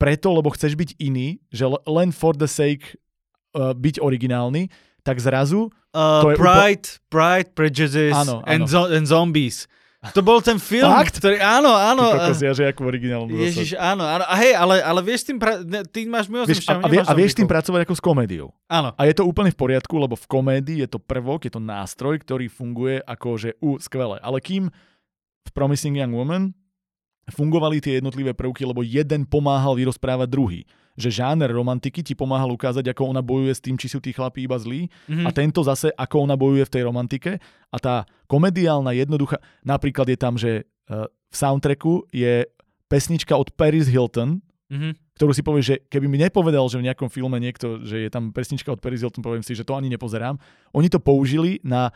preto, lebo chceš byť iný, že len for the sake uh, byť originálny, tak zrazu... Uh, to je Pride, upo- Pride, Prejudice áno, áno. And, zo- and Zombies. To bol ten film, Fakt? ktorý, áno, áno. Ty kokos, ja, že ako originálnu Ježiš, áno, áno. A hej, ale, ale vieš tým, pra... ty máš vieš, a, a, vie, a vieš tým pracovať ako s komédiou. Áno. A je to úplne v poriadku, lebo v komédii je to prvok, je to nástroj, ktorý funguje ako, že u, skvelé. Ale kým v Promising Young Woman fungovali tie jednotlivé prvky, lebo jeden pomáhal vyrozprávať druhý že žáner romantiky ti pomáhal ukázať, ako ona bojuje s tým, či sú tí chlapí iba zlí mm-hmm. a tento zase, ako ona bojuje v tej romantike a tá komediálna jednoduchá, napríklad je tam, že uh, v soundtracku je pesnička od Paris Hilton, mm-hmm. ktorú si povieš, že keby mi nepovedal, že v nejakom filme niekto, že je tam pesnička od Paris Hilton, poviem si, že to ani nepozerám. Oni to použili na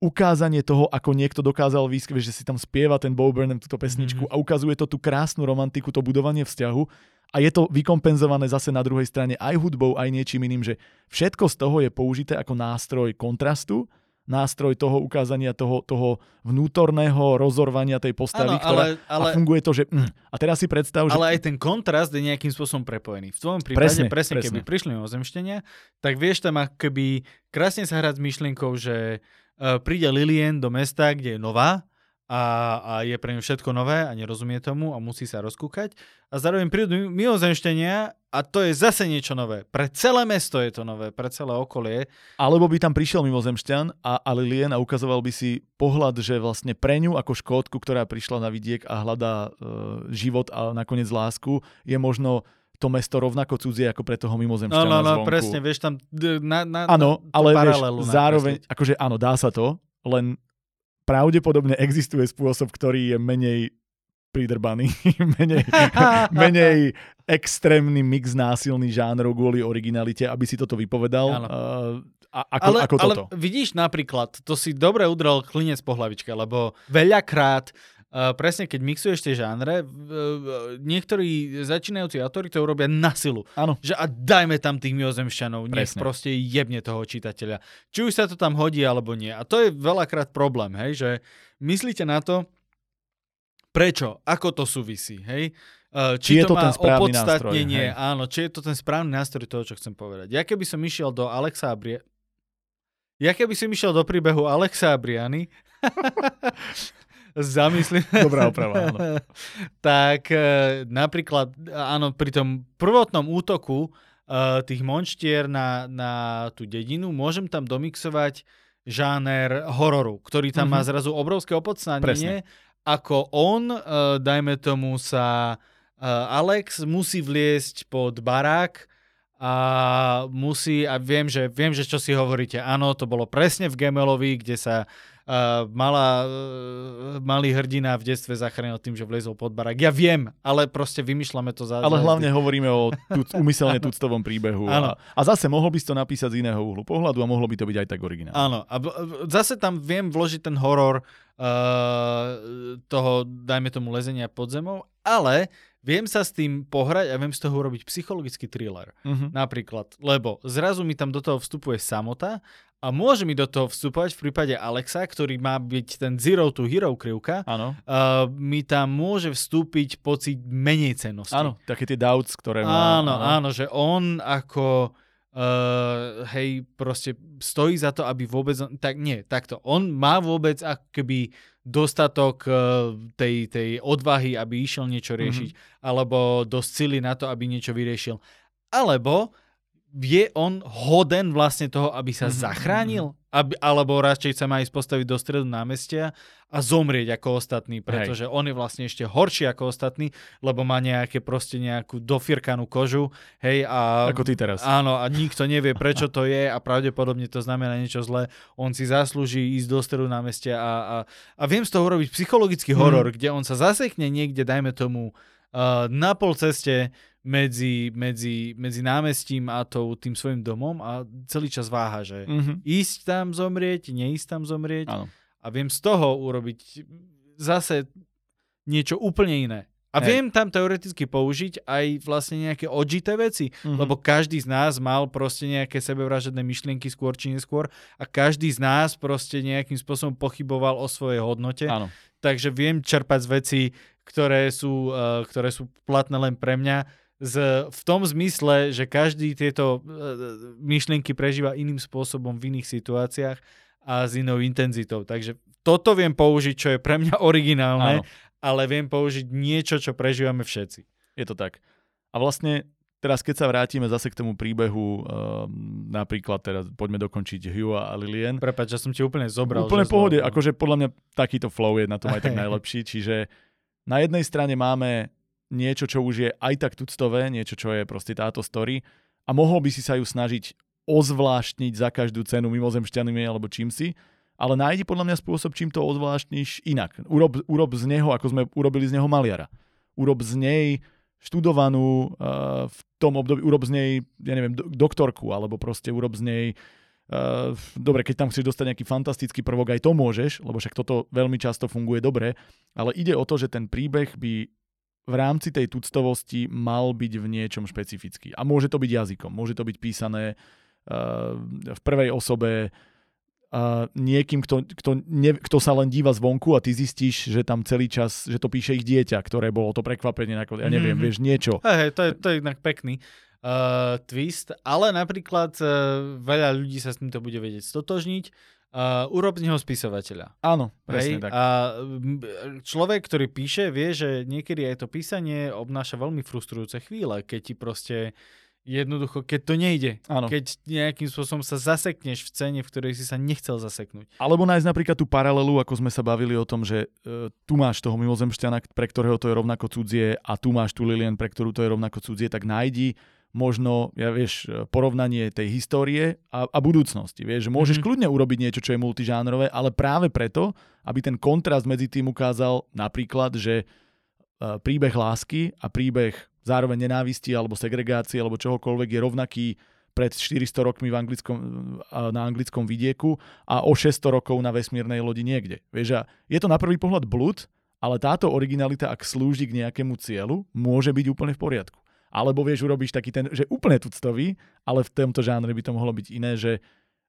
ukázanie toho, ako niekto dokázal výsť, že si tam spieva ten Bo Burnham túto pesničku mm-hmm. a ukazuje to tú krásnu romantiku, to budovanie vzťahu a je to vykompenzované zase na druhej strane aj hudbou, aj niečím iným, že všetko z toho je použité ako nástroj kontrastu, nástroj toho ukázania toho, toho vnútorného rozorvania tej postavy, ano, ktorá, ale, ale, a funguje to, že... Mm, a teraz si predstav, že... Ale aj ten kontrast je nejakým spôsobom prepojený. V tvojom prípade, presne, presne, presne. keby prišli ozemštenia, tak vieš tam keby krásne sa hrať s myšlienkou, že uh, príde Lilien do mesta, kde je nová a, a je pre ňu všetko nové a nerozumie tomu a musí sa rozkúkať. A zároveň prídu mimozemštenia a to je zase niečo nové. Pre celé mesto je to nové, pre celé okolie. Alebo by tam prišiel mimozemšťan a, a Lilien a ukazoval by si pohľad, že vlastne pre ňu ako škótku, ktorá prišla na vidiek a hľadá e, život a nakoniec lásku, je možno to mesto rovnako cudzie ako pre toho No, mimozemšťana no, no, zvonku. presne, vieš tam na, na, Áno, na ale vieš, zároveň, akože áno, dá sa to, len pravdepodobne existuje spôsob, ktorý je menej pridrbaný, menej, menej extrémny mix násilný žánrov kvôli originalite, aby si toto vypovedal. Áno. A, ako, ale, ako ale toto. vidíš napríklad, to si dobre udrel klinec po hlavičke, lebo veľakrát Uh, presne keď mixuješ tie žánre, uh, niektorí začínajúci autori to urobia na silu. Áno. Že a dajme tam tých miozemšťanov, nech proste jebne toho čitateľa. Či už sa to tam hodí, alebo nie. A to je veľakrát problém, hej, že myslíte na to, prečo, ako to súvisí, hej. Uh, Či to je to má ten správny opodstatnenie, nástroj, hej. áno, či je to ten správny nástroj toho, čo chcem povedať. Ja keby som išiel do Alexa Abrie... Ja keby som išiel do príbehu Alexa Abriany, zamyslím... Dobrá oprava, áno. tak e, napríklad, áno, pri tom prvotnom útoku e, tých monštier na, na tú dedinu, môžem tam domixovať žáner hororu, ktorý tam má Mhm. zrazu obrovské opodstatnenie, ako on, e, dajme tomu sa Alex musí vliesť pod barák a musí, a viem, že, viem, že čo si hovoríte, áno, to bolo presne v Gemelovi, kde sa mala, uh, malý hrdina v detstve zachránil tým, že vlezol pod barák. Ja viem, ale proste vymýšľame to za... Ale hlavne hovoríme o tuc, umyselne tuctovom príbehu. Áno. A, a zase mohol by si to napísať z iného uhlu pohľadu a mohlo by to byť aj tak originálne. Áno, a zase tam viem vložiť ten horor uh, toho, dajme tomu, lezenia pod zemou, ale viem sa s tým pohrať a viem z toho urobiť psychologický thriller. Mhm. Napríklad, lebo zrazu mi tam do toho vstupuje samota a môže mi do toho vstupovať v prípade Alexa, ktorý má byť ten zero to hero krivka, Áno. uh, mi tam môže vstúpiť pocit menej cennosti. Áno, také tie doubts, ktoré má. Áno, áno, že on ako uh, hej, proste stojí za to, aby vôbec, tak nie, takto, on má vôbec ako keby dostatok uh, tej, tej odvahy, aby išiel niečo riešiť, mm-hmm. alebo dosť sily na to, aby niečo vyriešil. Alebo je on hoden vlastne toho, aby sa Mhm, mm-hmm. zachránil? Aby, alebo radšej sa má ísť postaviť do stredu námestia a zomrieť ako ostatní, pretože Hej. on je vlastne ešte horší ako ostatní, lebo má nejaké proste nejakú dofirkanú kožu, hej, a... Ako ty teraz. Áno, a nikto nevie, prečo to je a pravdepodobne to znamená niečo zlé. On si zaslúži ísť do stredu námestia a, a, a viem z toho urobiť psychologický horor, mm. kde on sa zasekne niekde, dajme tomu, uh, na pol ceste medzi, medzi, medzi námestím a tou, tým svojim domom a celý čas váha, že Mhm. ísť tam zomrieť, neísť tam zomrieť Áno. a viem z toho urobiť zase niečo úplne iné. A Hej. viem tam teoreticky použiť aj vlastne nejaké odžité veci, Mhm. lebo každý z nás mal proste nejaké sebevražedné myšlienky skôr či neskôr a každý z nás proste nejakým spôsobom pochyboval o svojej hodnote, Áno. takže viem čerpať z veci, ktoré sú, uh, ktoré sú platné len pre mňa, z, v tom zmysle, že každý tieto uh, myšlienky prežíva iným spôsobom v iných situáciách a s inou intenzitou. Takže toto viem použiť, čo je pre mňa originálne, Áno. ale viem použiť niečo, čo prežívame všetci. Je to tak. A vlastne teraz, keď sa vrátime zase k tomu príbehu, um, napríklad teraz poďme dokončiť Hugh a Lillian. Prepač, že som ti úplne zobral. Úplne pohode, zlo- akože podľa mňa takýto flow je na tom aj tak najlepší, čiže na jednej strane máme niečo, čo už je aj tak tuctové, niečo, čo je proste táto story a mohol by si sa ju snažiť ozvláštniť za každú cenu mimozemšťanými alebo čím si, ale nájdi podľa mňa spôsob, čím to ozvláštniš inak. Urob, urob z neho, ako sme urobili z neho maliara. Urob z nej študovanú uh, v tom období, urob z nej, ja neviem, do, doktorku, alebo proste urob z nej Uh, dobre, keď tam chceš dostať nejaký fantastický prvok, aj to môžeš, lebo však toto veľmi často funguje dobre, ale ide o to, že ten príbeh by v rámci tej tuctovosti mal byť v niečom špecifický. A môže to byť jazykom, môže to byť písané uh, v prvej osobe uh, niekým, kto, kto, ne, kto sa len díva zvonku a ty zistíš, že tam celý čas, že to píše ich dieťa, ktoré bolo to prekvapenie, ako, ja neviem, Mhm. vieš, niečo. Hej, hej, to je, to je inak pekný uh, twist, ale napríklad uh, veľa ľudí sa s týmto bude vedieť stotožniť. Uh, urob z neho spisovateľa. Áno, presne Hej? tak. A človek, ktorý píše, vie, že niekedy aj to písanie obnáša veľmi frustrujúce chvíle, keď ti proste Jednoducho, keď to nejde. Áno. Keď nejakým spôsobom sa zasekneš v cene, v ktorej si sa nechcel zaseknúť. Alebo nájsť napríklad tú paralelu, ako sme sa bavili o tom, že e, tu máš toho mimozemšťana, pre ktorého to je rovnako cudzie a tu máš tú Lilian, pre ktorú to je rovnako cudzie, tak nájdi možno, ja vieš, porovnanie tej histórie a, a budúcnosti. Vieš, že môžeš Mhm. kľudne urobiť niečo, čo je multižánrové, ale práve preto, aby ten kontrast medzi tým ukázal napríklad, že e, príbeh lásky a príbeh zároveň nenávisti alebo segregácie alebo čohokoľvek je rovnaký pred 400 rokmi v anglickom, a na anglickom vidieku a o 600 rokov na vesmírnej lodi niekde. Vieš, a je to na prvý pohľad blud, ale táto originalita, ak slúži k nejakému cieľu, môže byť úplne v poriadku. Alebo vieš, urobíš taký ten, že úplne tuctový, ale v tomto žánre by to mohlo byť iné, že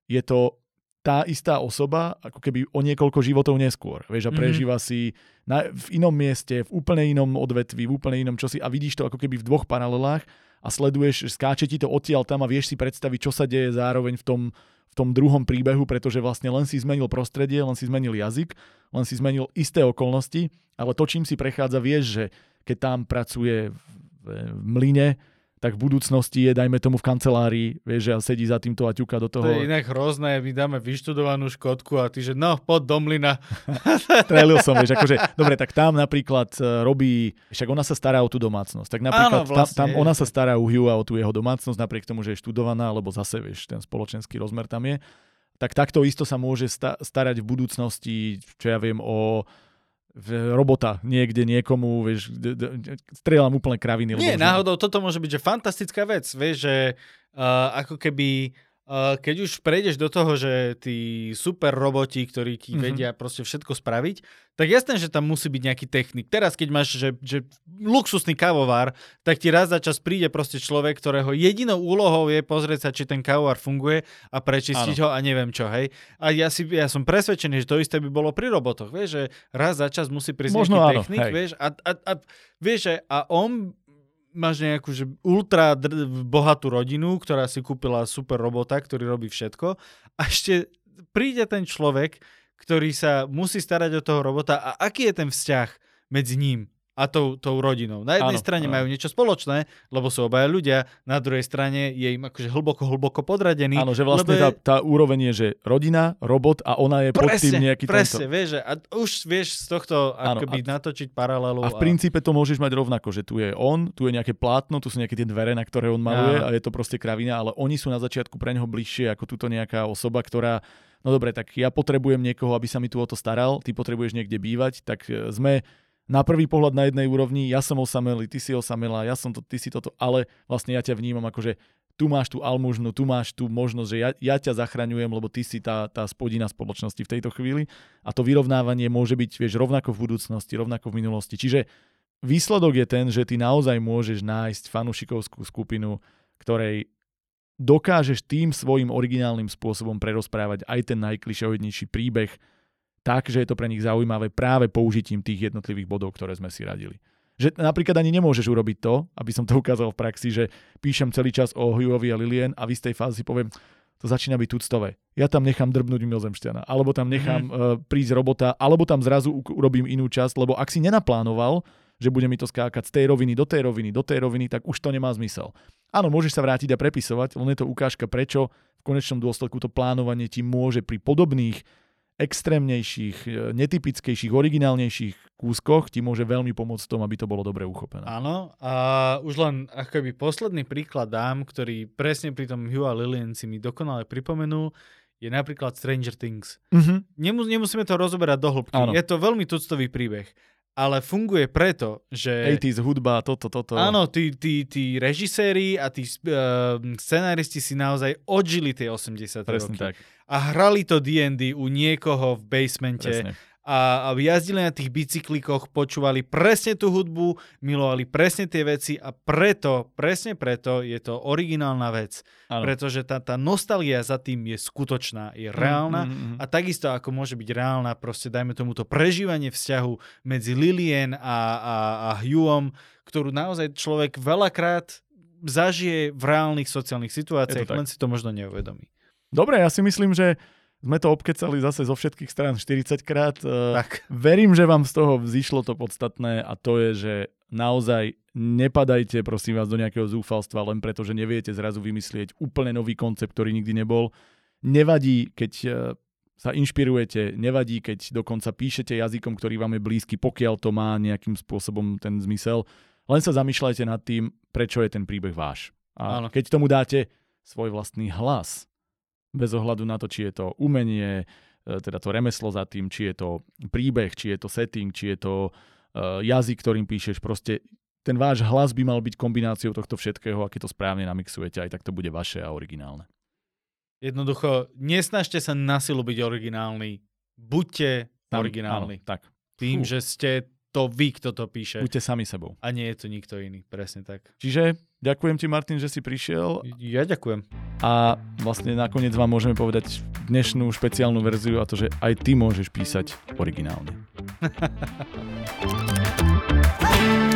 je to tá istá osoba, ako keby o niekoľko životov neskôr. Vieš, a Mhm. prežíva si na, v inom mieste, v úplne inom odvetvi, v úplne inom čosi a vidíš to ako keby v dvoch paralelách a sleduješ, skáče ti to odtiaľ tam a vieš si predstaviť, čo sa deje zároveň v tom, v tom druhom príbehu, pretože vlastne len si zmenil prostredie, len si zmenil jazyk, len si zmenil isté okolnosti, ale to, čím si prechádza, vieš, že keď tam pracuje v, mlyne, tak v budúcnosti je, dajme tomu v kancelárii, vieš, že a sedí za týmto a ťuka do toho. To je inak hrozné, my dáme vyštudovanú škotku a ty, že no, pod domlina. Trelil som, vieš, akože, dobre, tak tam napríklad e, robí, však ona sa stará o tú domácnosť, tak napríklad Áno, vlastne, tam, tam je, ona sa stará u Hugha o tú jeho domácnosť, napriek tomu, že je študovaná, lebo zase, vieš, ten spoločenský rozmer tam je, tak takto isto sa môže sta- starať v budúcnosti, čo ja viem, o robota niekde niekomu, vieš, d- d- strieľam úplne kraviny. Nie, náhodou toto môže byť že fantastická vec, vieš, že uh, ako keby keď už prejdeš do toho, že tí super roboti, ktorí ti Mhm. vedia proste všetko spraviť, tak jasné, že tam musí byť nejaký technik. Teraz, keď máš že, že luxusný kavovár, tak ti raz za čas príde proste človek, ktorého jedinou úlohou je pozrieť sa, či ten kavovár funguje a prečistiť ho a neviem čo, hej. A ja, si, ja som presvedčený, že to isté by bolo pri robotoch, vieš, že raz za čas musí prísť Možno nejaký áno, technik, hej. vieš, a, a, a vieš, a on máš nejakú že ultra dr- bohatú rodinu, ktorá si kúpila super robota, ktorý robí všetko a ešte príde ten človek, ktorý sa musí starať o toho robota a aký je ten vzťah medzi ním a tou, tou rodinou. Na jednej Áno, strane áno. majú niečo spoločné, lebo sú obaja ľudia, na druhej strane je im akože hlboko, hlboko podradený. Áno, že vlastne lebo tá, je- tá úroveň je, že rodina, robot a ona je pod tým nejaký presne, tento. vieš, že a už vieš z tohto Áno, akoby natočiť paralelu. A v princípe to môžeš mať rovnako, že tu je on, tu je nejaké plátno, tu sú nejaké tie dvere, na ktoré on maluje Áno. a je to proste kravina, ale oni sú na začiatku pre neho bližšie ako túto nejaká osoba, ktorá no dobre, tak ja potrebujem niekoho, aby sa mi tu o to staral, ty potrebuješ niekde bývať, tak e, sme na prvý pohľad na jednej úrovni, ja som osamelý, ty si osamelá, ja som to, ty si toto, ale vlastne ja ťa vnímam ako, že tu máš tú almužnu, tu máš tú možnosť, že ja, ja ťa zachraňujem, lebo ty si tá, tá spodina spoločnosti v tejto chvíli a to vyrovnávanie môže byť, vieš, rovnako v budúcnosti, rovnako v minulosti. Čiže výsledok je ten, že ty naozaj môžeš nájsť fanušikovskú skupinu, ktorej dokážeš tým svojim originálnym spôsobom prerozprávať aj ten najklišoidnejší príbeh tak, že je to pre nich zaujímavé práve použitím tých jednotlivých bodov, ktoré sme si radili. Že napríklad ani nemôžeš urobiť to, aby som to ukázal v praxi, že píšem celý čas o Hughiovi a Lilien a v istej fáze si poviem, to začína byť tuctové. Ja tam nechám drbnúť mimozemšťana, alebo tam nechám mm-hmm. uh, prísť robota, alebo tam zrazu urobím inú časť, lebo ak si nenaplánoval, že bude mi to skákať z tej roviny do tej roviny, do tej roviny, tak už to nemá zmysel. Áno, môžeš sa vrátiť a prepisovať, len je to ukážka, prečo v konečnom dôsledku to plánovanie ti môže pri podobných extrémnejších, e, netypickejších, originálnejších kúskoch ti môže veľmi pomôcť v tom, aby to bolo dobre uchopené. Áno, a už len akoby posledný príklad dám, ktorý presne pri tom Hugh a Lillian si mi dokonale pripomenul, je napríklad Stranger Things. Uh-huh. Nemus- nemusíme to rozoberať do hĺbky. Áno. Je to veľmi tuctový príbeh. Ale funguje preto, že... 80s hudba, toto, toto. Áno, tí, tí, tí režiséri a tí uh, scenáristi si naozaj odžili tie 80 Presne roky. tak. A hrali to D&D u niekoho v basemente Presne. a, a jazdili na tých bicyklikoch, počúvali presne tú hudbu, milovali presne tie veci a preto, presne preto je to originálna vec. Áno. Pretože tá, tá nostalgia za tým je skutočná, je reálna. Mm, mm, mm. A takisto ako môže byť reálna, proste dajme tomu to prežívanie vzťahu medzi Lilien a, a, a Hughom, ktorú naozaj človek veľakrát zažije v reálnych sociálnych situáciách, len si to možno neuvedomí. Dobre, ja si myslím, že sme to obkecali zase zo všetkých strán 40 krát. Tak. Verím, že vám z toho vzýšlo to podstatné a to je, že naozaj nepadajte prosím vás do nejakého zúfalstva len preto, že neviete zrazu vymyslieť úplne nový koncept, ktorý nikdy nebol. Nevadí, keď e, sa inšpirujete, nevadí, keď dokonca píšete jazykom, ktorý vám je blízky, pokiaľ to má nejakým spôsobom ten zmysel. Len sa zamýšľajte nad tým, prečo je ten príbeh váš. A Áno. keď tomu dáte svoj vlastný hlas, bez ohľadu na to, či je to umenie, e, teda to remeslo za tým, či je to príbeh, či je to setting, či je to uh, jazyk, ktorým píšeš, proste ten váš hlas by mal byť kombináciou tohto všetkého a keď to správne namixujete, aj tak to bude vaše a originálne. Jednoducho, nesnažte sa na silu byť originálny. Buďte Tam, originálni. Áno, tak. Tým, Fú. že ste to vy, kto to píše. Buďte sami sebou. A nie je to nikto iný, presne tak. Čiže ďakujem ti, Martin, že si prišiel. Ja ďakujem. A vlastne nakoniec vám môžeme povedať dnešnú špeciálnu verziu a to, že aj ty môžeš písať originálne.